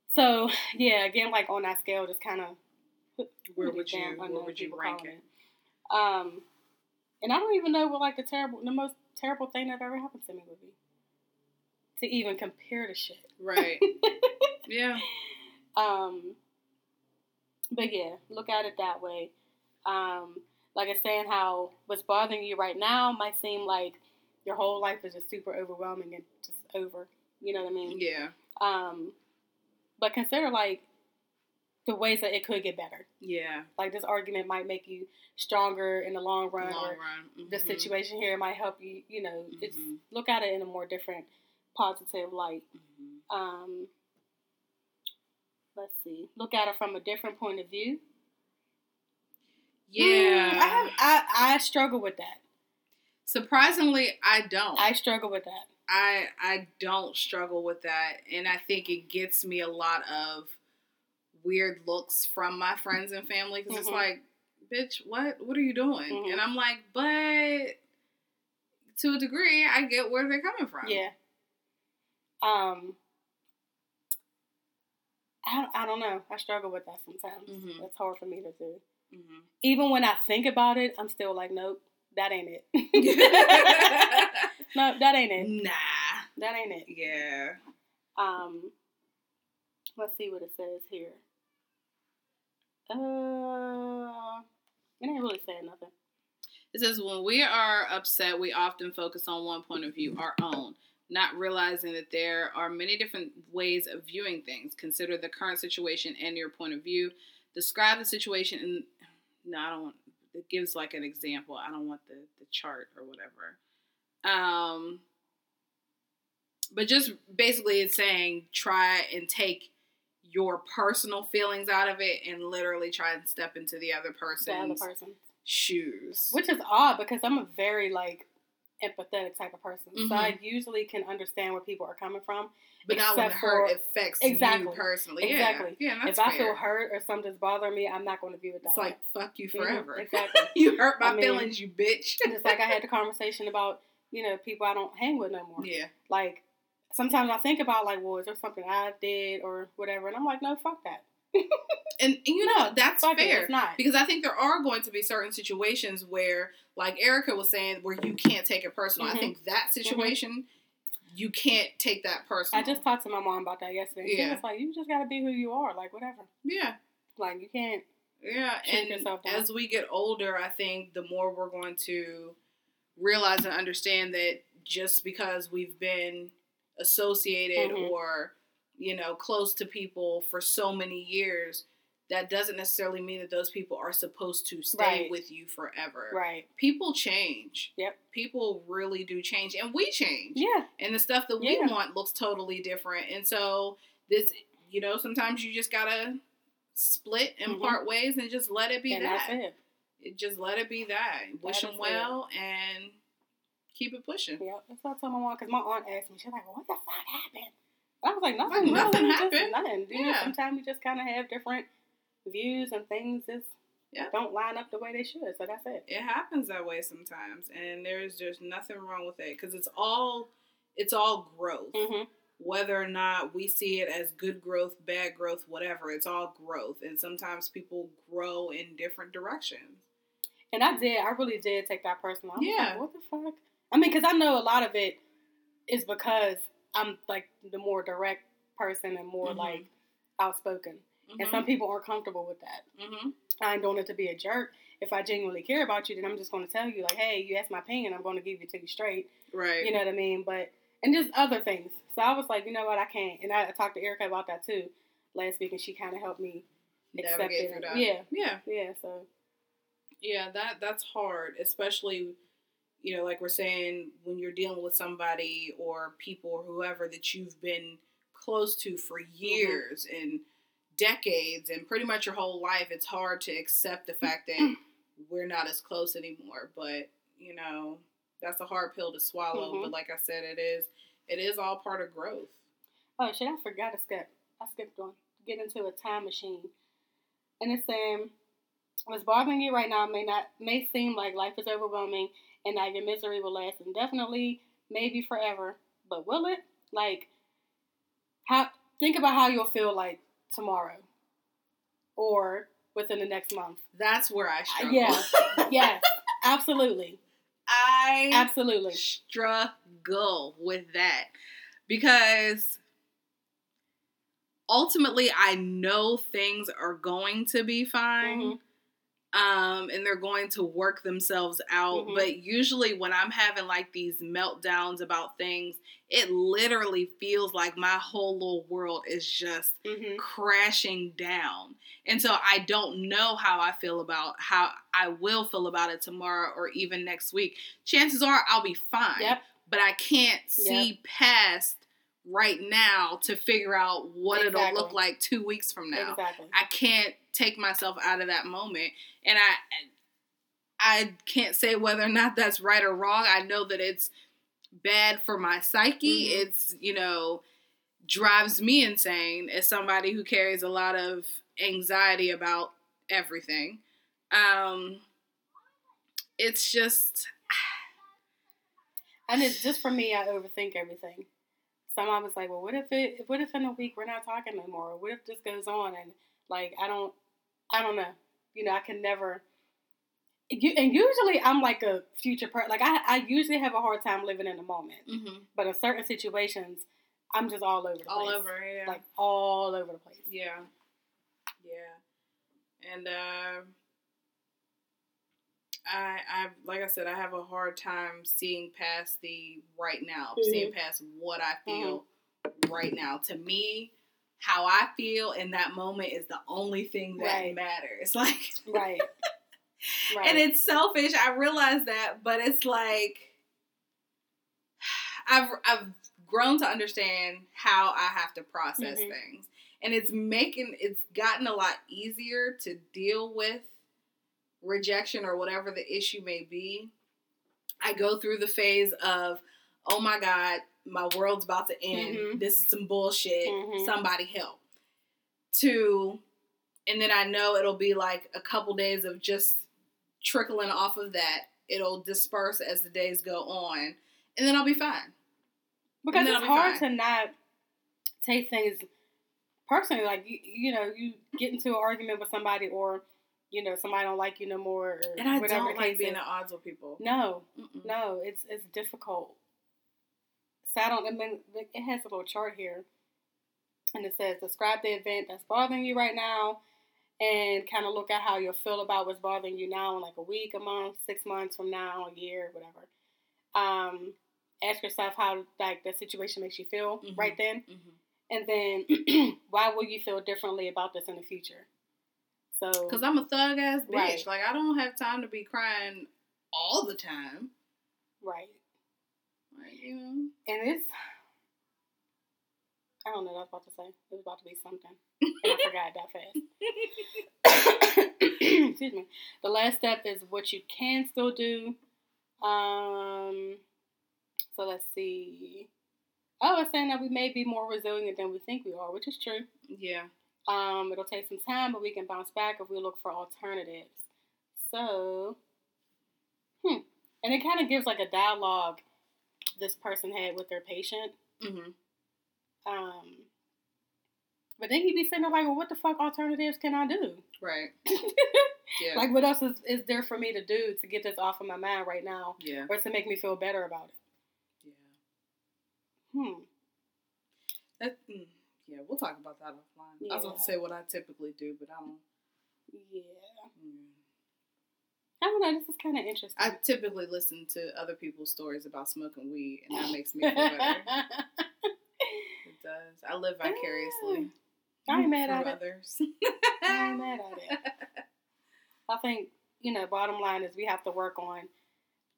So yeah, again, like on that scale, just kind of Where would you, where would you rank it? Um, and I don't even know what like the terrible, the most terrible thing that ever happened to me would be. To even compare to shit. Right. yeah. Um, but yeah, look at it that way. Um, like I saying how what's bothering you right now might seem like your whole life is just super overwhelming and just over. You know what I mean? Yeah. Um, but consider like the ways that it could get better. Yeah. Like this argument might make you stronger in the long run, Long run. the Mhm. situation here might help you. You know, it's Mhm. look at it in a more different, positive light. Mhm. Um, let's see. Look at it from a different point of view. Yeah. Mm, I, have, I I struggle with that. Surprisingly, I don't. I struggle with that. I I don't struggle with that, and I think it gets me a lot of weird looks from my friends and family because it's Mhm. like, bitch, what what are you doing? Mhm. And I'm like, but to a degree, I get where they're coming from. Yeah. Um. I don't, I don't know. I struggle with that sometimes. Mhm. It's hard for me to do. Mhm. Even when I think about it, I'm still like, nope, that ain't it. no, that ain't it. nah. That ain't it. Yeah. Um, let's see what it says here. Uh, it ain't really saying nothing. It says when we are upset, we often focus on one point of view, our own, not realizing that there are many different ways of viewing things. Consider the current situation and your point of view. Describe the situation and no, I don't want it gives like an example. I don't want the, the chart or whatever. Um but just basically it's saying try and take your personal feelings out of it and literally try and step into the other person's The other person, shoes. which is odd because I'm a very like empathetic type of person, so I usually can understand where people are coming from. But not when the hurt for- affects Exactly. you personally. Exactly. Yeah, yeah if I feel hurt or something's bothering me, I'm not going to view it that it's like fuck you Mhm, forever. exactly. you hurt my I mean, feelings, you bitch. Just like I had the conversation about you know people I don't hang with no more. yeah, Like sometimes I think about like, well, is there something I did or whatever, and I'm like, no, fuck that. And, and you know that's Fuck fair not. because I think there are going to be certain situations where, like Erica was saying, where you can't take it personal. I Mhm. think that situation you can't take that personal. I just talked to my mom about that yesterday. She was like, you just gotta be who you are, like whatever. yeah. Like you can't. Yeah, and as we get older, I think the more we're going to realize and understand that just because we've been associated Mhm. or you know close to people for so many years, that doesn't necessarily mean that those people are supposed to stay Right. with you forever. Right. People change. Yep. People really do change, and we change Yeah. and the stuff that we Yeah. want looks totally different. And so this, you know, sometimes you just gotta split and Mhm. part ways and just let it be and that. it. It- Just let it be that. Wish them is it. well and keep it pushing. Yeah, that's what I told my mom because my aunt asked me. She's like, well, "What the fuck happened?" I was like, Like, "Nothing. nothing really, happened. Nothing. You know, Yeah. sometimes we just kind of have different views and things just Yeah. don't line up the way they should. So that's it. It happens that way sometimes, and there's just nothing wrong with it because it's all it's all growth. Mm-hmm. Whether or not we see it as good growth, bad growth, whatever, it's all growth, and sometimes people grow in different directions. And I did. I really did take that personal. Yeah. Like, what the fuck? I mean, because I know a lot of it is because I'm like the more direct person and more Mhm. like outspoken, and Mhm. some people aren't comfortable with that. Mhm. I don't want it to be a jerk. If I genuinely care about you, then I'm just going to tell you, like, hey, you asked my opinion, I'm going to give it to you straight. right. You know what I mean? But and just other things. So I was like, you know what, I can't. And I, I talked to Erica about that too last week, and she kind of helped me accept Navigate it. through that. Yeah, Yeah. yeah. So Yeah, that that's hard, especially you know, like we're saying when you're dealing with somebody or people or whoever that you've been close to for years and decades and pretty much your whole life, it's hard to accept the fact that we're not as close anymore. But, you know, that's a hard pill to swallow, Mhm. but like I said it is it is all part of growth. Oh shit! I forgot to skip. I skipped one. Get into a time machine, and it's saying what's bothering you right now may not may seem like life is overwhelming and that your misery will last indefinitely, maybe forever. But will it? Like, how? Think about how you'll feel like tomorrow, or within the next month. That's where I struggle. Yeah. yes, absolutely, I absolutely. struggle with that because ultimately I know things are going to be fine. Mhm. Um, and they're going to work themselves out. Mhm. But usually, when I'm having like these meltdowns about things, it literally feels like my whole little world is just Mhm. crashing down. And so I don't know how I feel about how I will feel about it tomorrow or even next week. Chances are I'll be fine. Yep. But I can't see past right now to figure out what it'll look like two weeks from now. Exactly. I can't take myself out of that moment. And I I can't say whether or not that's right or wrong. I know that it's bad for my psyche. Mhm. It's, you know, drives me insane as somebody who carries a lot of anxiety about everything. Um it's just And it's just for me, I overthink everything. Some I was like, well, what if it? What if in a week we're not talking no more? What if this goes on and like I don't, I don't know. You know, I can never. You, and usually I'm like a future person. Like I, I usually have a hard time living in the moment. mhm, But in certain situations, I'm just all over the all place. All over, yeah. Like all over the place. Yeah. Yeah. And uh I I like I said, I have a hard time seeing past the right now, Mhm. seeing past what I feel right now. To me, how I feel in that moment is the only thing that Right. matters. Like Right. right. and it's selfish. I realize that, but it's like I've I've grown to understand how I have to process Mhm. things, and it's making it's gotten a lot easier to deal with rejection or whatever the issue may be. I go through the phase of, oh my god, my world's about to end. Mhm. This is some bullshit. Mhm. Somebody help. To, and then I know it'll be like a couple days of just trickling off of that. It'll disperse as the days go on, and then I'll be fine. because it's be hard fine. to not take things personally. Like you, you know, you get into an argument with somebody, or you know, somebody don't like you no more, or And I whatever don't like being is. at odds with people. No, Mm-mm. no, it's it's difficult. So I don't. It has a little chart here, and it says describe the event that's bothering you right now, and kind of look at how you'll feel about what's bothering you now in like a week, a month, six months from now, a year, whatever. Um, ask yourself how like the situation makes you feel Mhm. right then, Mhm. and then why will you feel differently about this in the future? So Cause I'm a thug ass bitch. Right. Like I don't have time to be crying all the time. right. You. And it's, I don't know what I was about to say. It was about to be something. And I forgot that fast. Excuse me. The last step is what you can still do. Um, So let's see. Oh, it's saying that we may be more resilient than we think we are, which is true. Yeah. Um, it'll take some time, but we can bounce back if we look for alternatives. So, hmm. And it kind of gives like a dialogue this person had with their patient. Mm-hmm. Um, but then he'd be sitting there like, well, what the fuck alternatives can I do? Right. Yeah. Like, what else is, is there for me to do to get this off of my mind right now yeah. or to make me feel better about it? Yeah. Hmm. That, mm, yeah, we'll talk about that offline. I was about to say what I typically do, but I don't. Yeah. mm. I don't know. This is kind of interesting. I typically listen to other people's stories about smoking weed, and that makes me feel better. it does. I live vicariously. Ah, I ain't mad at it. others. I ain't mad at it. I think, you know, bottom line is we have to work on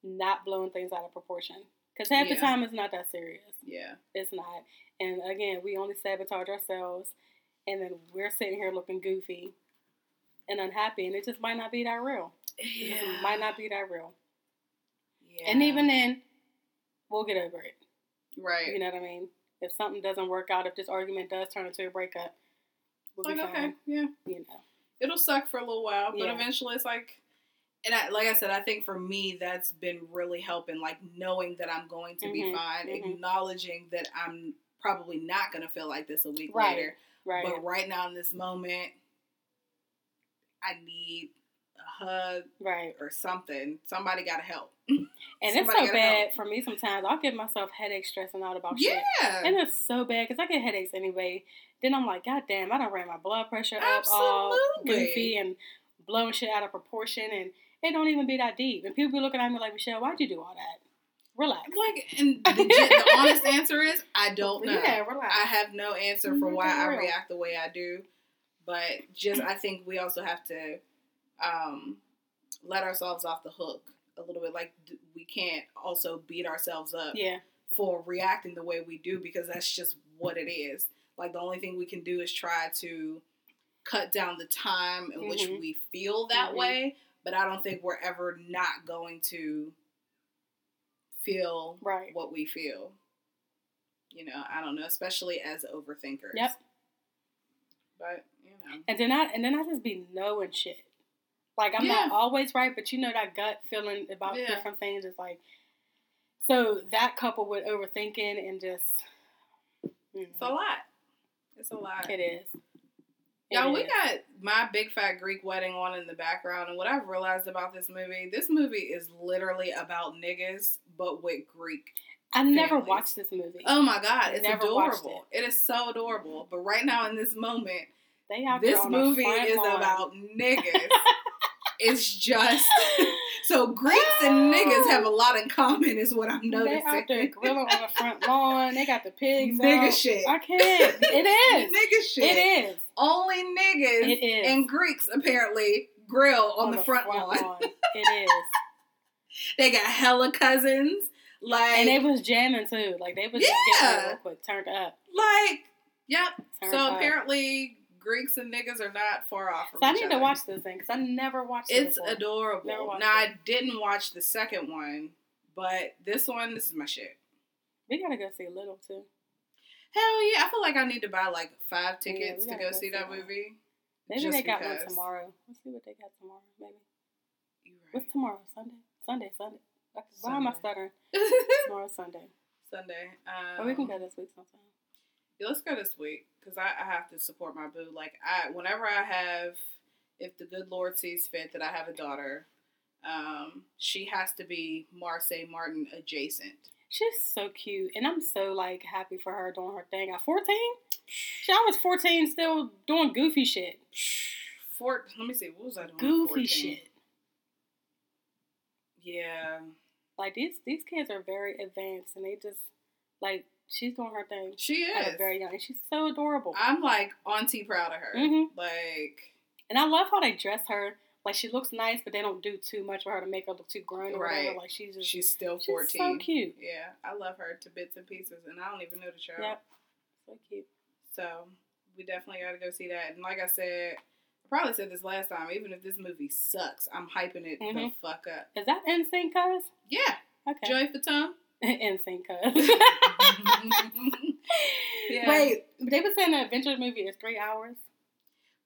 not blowing things out of proportion. Because half the time it's not that serious. yeah. It's not. And again, we only sabotage ourselves. And then we're sitting here looking goofy and unhappy. And it just might not be that real. It might not be that real. Yeah. And even then, we'll get over it. right. You know what I mean? If something doesn't work out, if this argument does turn into a breakup, we'll like be okay, yeah. You know. it'll suck for a little while, but Yeah. eventually it's like, and I, like I said, I think for me that's been really helping, like knowing that I'm going to be Mhm, fine, mhm. acknowledging that I'm probably not going to feel like this a week Right, later, Right. but right now in this moment, I need hug right. or something. Somebody got to help. And it's so bad help. for me sometimes. I'll give myself headaches stressing out about Yeah, shit. And it's so bad because I get headaches anyway. Then I'm like, God damn, I don't ran my blood pressure up all Absolutely. goofy and blowing shit out of proportion. And it don't even be that deep. And people be looking at me like, Michelle, why'd you do all that? Relax. like, and the, the honest answer is I don't know. Yeah, relax. I have no answer for Mhm, why I react the way I do, but just I think we also have to um, let ourselves off the hook a little bit. Like we can't also beat ourselves up yeah. for reacting the way we do because that's just what it is. Like the only thing we can do is try to cut down the time in which Mhm. we feel that Mhm. way, but I don't think we're ever not going to feel Right. what we feel. You know, I don't know, especially as overthinkers. Yep. But you know, And then I and then I just be knowing shit. Like I'm Yeah. not always right, but you know that gut feeling about Yeah. different things is like so that coupled with overthinking and just mm, it's a lot. It's a lot. it is. Y'all, It we got my big fat Greek wedding on in the background, and what I've realized about this movie, this movie is literally about niggas, but with Greek. I never watched this movie. Oh my god, it's adorable. it is so adorable. But right now in this moment, they out there this movie is lawn. about niggas. It's just so Greeks and niggas have a lot in common, is what I'm noticing. They out there grilling on the front lawn. They got the pigs. Nigga out. shit. I can't. It is. Nigga shit. It is. Only niggas It is. and Greeks apparently grill on, the, front, lawn. It is. They got hella cousins. Like, And they was jamming too. Like they was just Yeah. getting real quick, turned up. like, yep. Turned so up. apparently, Greeks and niggas are not far off from So I need other. to watch this thing because I never watched it. It's before. adorable. Never watched now it. I didn't watch the second one, but this one, this is my shit. We gotta go see Little too. Hell yeah! I feel like I need to buy like five tickets to gotta go go see that that. movie. Maybe they got one tomorrow. Let's see what they got tomorrow. Maybe You what's tomorrow? Sunday. Sunday. Sunday. Why am I stuttering? right. Tomorrow's Sunday. Sunday. Um, Or we can go this week sometime. Let's go this week because I, I have to support my boo. Like I, whenever I have, if the good Lord sees fit that I have a daughter, um, she has to be Marsai Martin adjacent. She's so cute, and I'm so like happy for her doing her thing. At 14, she I was 14, still doing goofy shit. Four. Let me see. What was I doing? Goofy 14? shit. Yeah, Like these these kids are very advanced, and they just like she's doing her thing. she is. very young, and she's so adorable. I'm like auntie proud of her. Mhm. Like And I love how they dress her. Like she looks nice, but they don't do too much for her to make her look too grown or Right. whatever. Like she's just she's still she's fourteen. so cute. Yeah, I love her to bits and pieces, and I don't even know the show. Yep, so cute. So we definitely got to go see that. And like I said, I probably said this last time. Even if this movie sucks, I'm hyping it the Mhm. fuck up. Is that NSYNC, cuz? Yeah, Okay. Joey Fatone. Cuz. Yeah. Wait, they were saying the Avengers movie is three hours.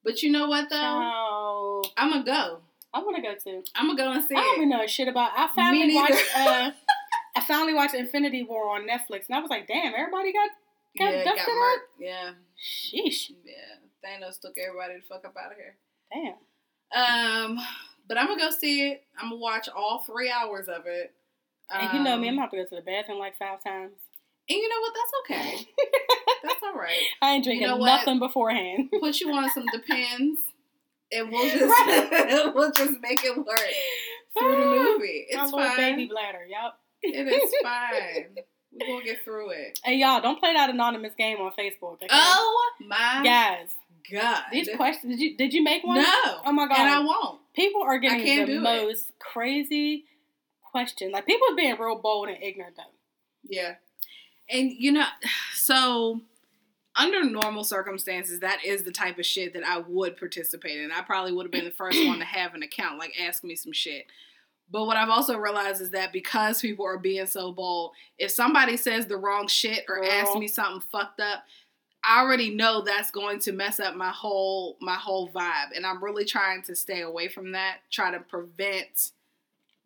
But you know what though? Oh, I'm gonna go. I want to go too. I'm gonna go and see I don't even know shit about. I finally watched. Uh, I finally watched Infinity War on Netflix, and I was like, damn, everybody got. Got yeah, dusted up? Yeah, Sheesh. yeah. Thanos took everybody the fuck up out of here. Damn. Um, but I'm gonna go see it. I'm gonna watch all three hours of it. And you know me, I'm Um, have to go to the bathroom like five times. And you know what? That's okay. That's all right. I ain't drinking know what? nothing beforehand. Put you on some Depends, and we'll just Right. we'll just make it work through the movie. It's little fine. baby bladder. Yep. It is fine. We're gonna get through it. Hey y'all, don't play that anonymous game on Facebook. Okay? Oh my guys, god! these questions. Did you did you make one? No. Oh my God. And I won't. People are getting the do it. most crazy questions. Like people are being real bold and ignorant though. Yeah. And you know, so under normal circumstances, that is the type of shit that I would participate in. I probably would have been the first one to have an account, like ask me some shit. But what I've also realized is that because people are being so bold, if somebody says the wrong shit or asks me something fucked up, I already know that's going to mess up my whole my whole vibe. And I'm really trying to stay away from that, try to prevent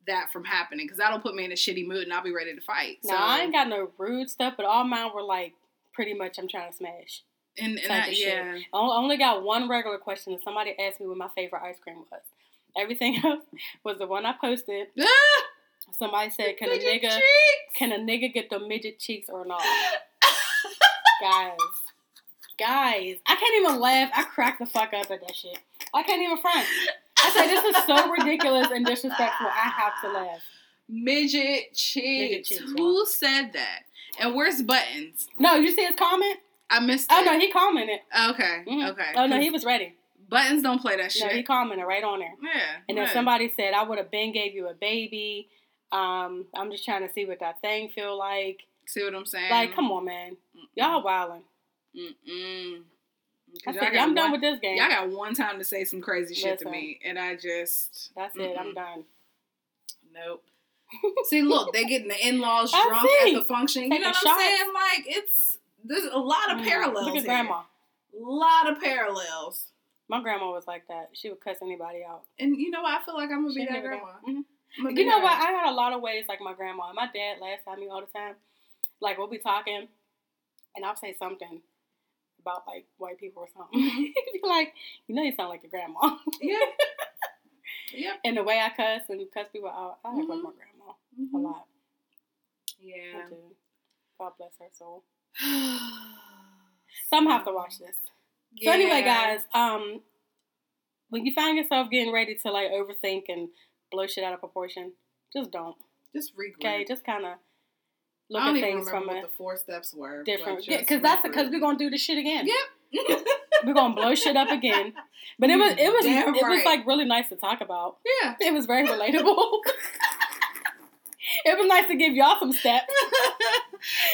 that from happening because that'll put me in a shitty mood and I'll be ready to fight. Now I ain't got no rude stuff, but all mine were like pretty much I'm trying to smash. and, and I, yeah. I only got one regular question, and somebody asked me what my favorite ice cream was. Everything else was the one I posted. Somebody said, "Can a nigga cheeks. can a nigga get the midget cheeks or not?" guys, guys, I can't even laugh. I crack the fuck up at that shit. I can't even front. I say this is so ridiculous and disrespectful. I have to laugh. midget cheeks, Who said that? And where's buttons? No, you see his comment? I missed it. Oh no, he commented. Okay. Mhm. Okay. Oh no, he was ready. buttons don't play that shit. No, he commented right on there. yeah. And then right. somebody said, I would have been gave you a baby. Um, I'm just trying to see what that thing feel like. see what I'm saying? Like, come on, man. Y'all wildin'. Mm-mm. I said, I'm done with this game. Y'all got one time to say some crazy shit to me, and I just That's it. I'm done. nope. See, look, they getting the in-laws drunk see. at the function. You know what I'm saying? Like, it's there's a lot of Mm, parallels. Look at here. grandma. lot of parallels. My grandma was like that. She would cuss anybody out. And you know what? I feel like I'm gonna be that grandma. Mhm. Be You know what? I got a lot of ways like my grandma. And my dad last time me all the time. Like we'll be talking, and I'll say something about like white people or something. Be like, you know, you sound like your grandma. Yeah. yep. and the way I cuss and cuss people out, I act like Mhm. my grandma a Mhm. lot. Yeah. God bless her soul. Some have to watch this. So anyway, guys, um, when you find yourself getting ready to like overthink and blow shit out of proportion, just don't. just regroup. Okay, just kind of look I don't at things from what a the four steps were. different. because that's because we're gonna do this shit again. Yep. We're gonna blow shit up again. But it was it was Damn it was right. like really nice to talk about. yeah. It was very relatable. it was nice to give y'all some steps.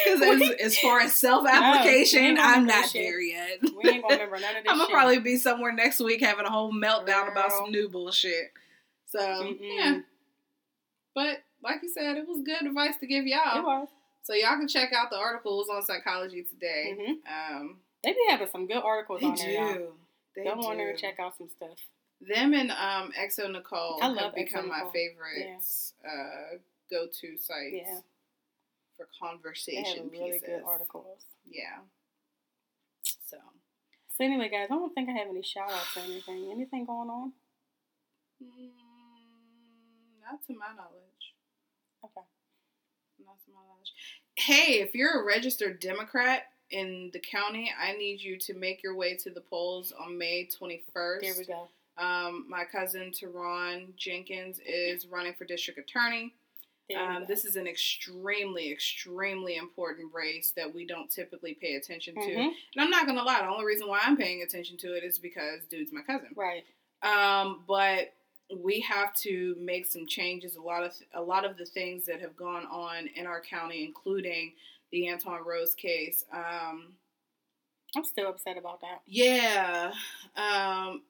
Because as, as far as self application, No, we ain't gonna I'm not there yet. We ain't gonna remember none of this I'm gonna shit. probably be somewhere next week having a whole meltdown about some new bullshit. So Mm-mm. yeah, but like you said, it was good advice to give y'all. So y'all can check out the articles on Psychology Today. hmm Um, They be having some good articles they on there. y'all. do. They Go on there do. and check out some stuff. Them and um, xoNecole I have become Exo my Nicole. favorite uh, go-to sites Yeah. for conversation really pieces. good articles. Yeah. So So anyway, guys, I don't think I have any shout outs or anything. Anything going on? mm, not to my knowledge. Okay. Not to my knowledge. Hey, if you're a registered Democrat in the county, I need you to make your way to the polls on May 21st. Here we go. Um, my cousin Turahn Jenkins is running for district attorney. Um, this is an extremely, extremely important race that we don't typically pay attention to. Mhm. And I'm not gonna lie, the only reason why I'm paying attention to it is because dude's my cousin. Right. Um, but we have to make some changes. A lot of a lot of the things that have gone on in our county, including the Antwon Rose case. Um, I'm still upset about that. yeah, um,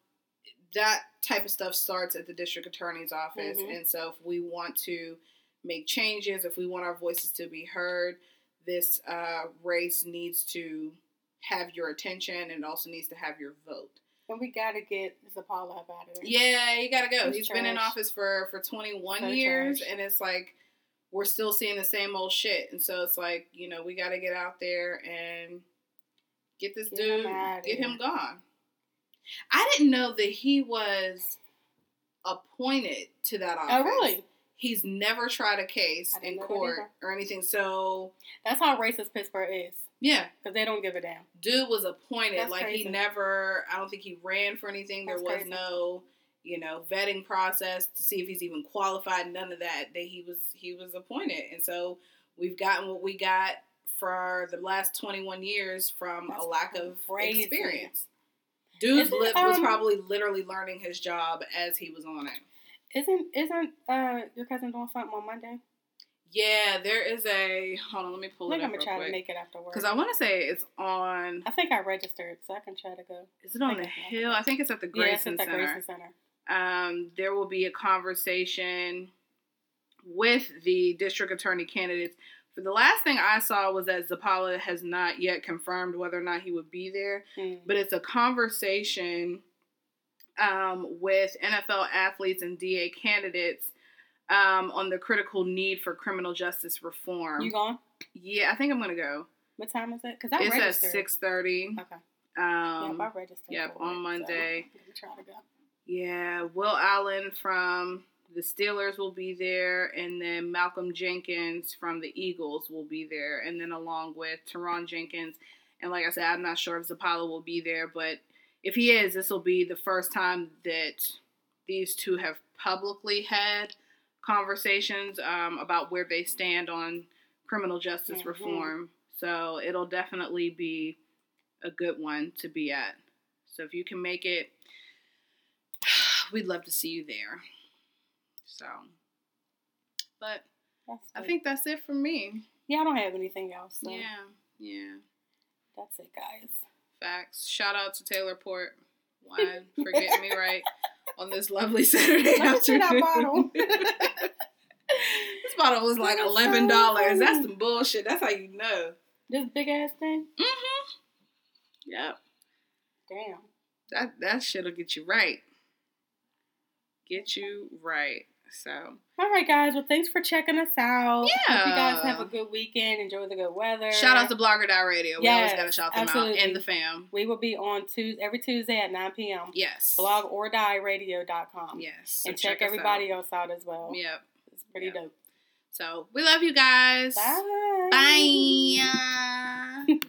that type of stuff starts at the district attorney's office, Mhm. and so if we want to make changes, if we want our voices to be heard, this uh, race needs to have your attention and also needs to have your vote. And we gotta get Zappala up out of there. Yeah, you gotta go. He's He's been in office for for 21 So years, trash. and it's like we're still seeing the same old shit. And so it's like you know we gotta get out there and get this Get dude, outta get him gone. I didn't know that he was appointed to that oh, office. Oh, really? He's never tried a case in court or anything. So That's how racist Pittsburgh is. Yeah, Because they don't give a damn. dude was appointed. That's like he never. I don't think he ran for anything. There was crazy. no, you know, vetting process to see if he's even qualified. None of that. That he was he was appointed, and so we've gotten what we got for the last twenty one years from That's a lack of crazy. experience. Dude Isn't, li- was um, probably literally learning his job as he was on it. Isn't isn't uh your cousin doing something on Monday? Yeah, there is a. Hold on, let me I pull think it I'm gonna try to make it after work. Because I want to say it's on. I think I registered, so I can try to go. Is it on the hill? I think it's at the Yeah, it's Grayson at the Center. Grayson Center. um, there will be a conversation with the district attorney candidates. For the last thing I saw was that Zappala has not yet confirmed whether or not he would be there, Mm. but it's a conversation um, with NFL athletes and DA candidates um, on the critical need for criminal justice reform. You going? yeah, I think I'm gonna go. What time is it? Because I it's registered. at six thirty. Okay. Um, yep, I registered. yep, on it, Monday. Try to go. Yeah, Will Allen from the Steelers will be there, and then Malcolm Jenkins from the Eagles will be there, and then along with Turahn Jenkins. And like I said, I'm not sure if Zappala will be there, but if he is, this will be the first time that these two have publicly had conversations um, about where they stand on criminal justice Mhm. reform. So it'll definitely be a good one to be at. So if you can make it, we'd love to see you there. So, but I think that's it for me. Yeah, I don't have anything else. So Yeah, yeah. That's it, guys. Facts. Shout out to Taylor Port Wine for getting me right on this lovely Saturday afternoon. that bottle. this bottle was like That is so eleven dollars. That's some bullshit. That's how you know. This big ass thing. Mm-hmm. Yep. Damn. That that shit'll get you right. Get you right. So All right, guys. Well, thanks for checking us out. Hope Yeah. you guys have a good weekend. Enjoy the good weather. shout out to Blog or Die Radio. We always gotta shout them out and the fam. We will be on Tuesday, every Tuesday at 9 p.m. Yes. blogordieradio.com. Yes. So and check, out. everybody else out as well. Yep. It's pretty Yep. dope. So we love you guys. Bye. Bye.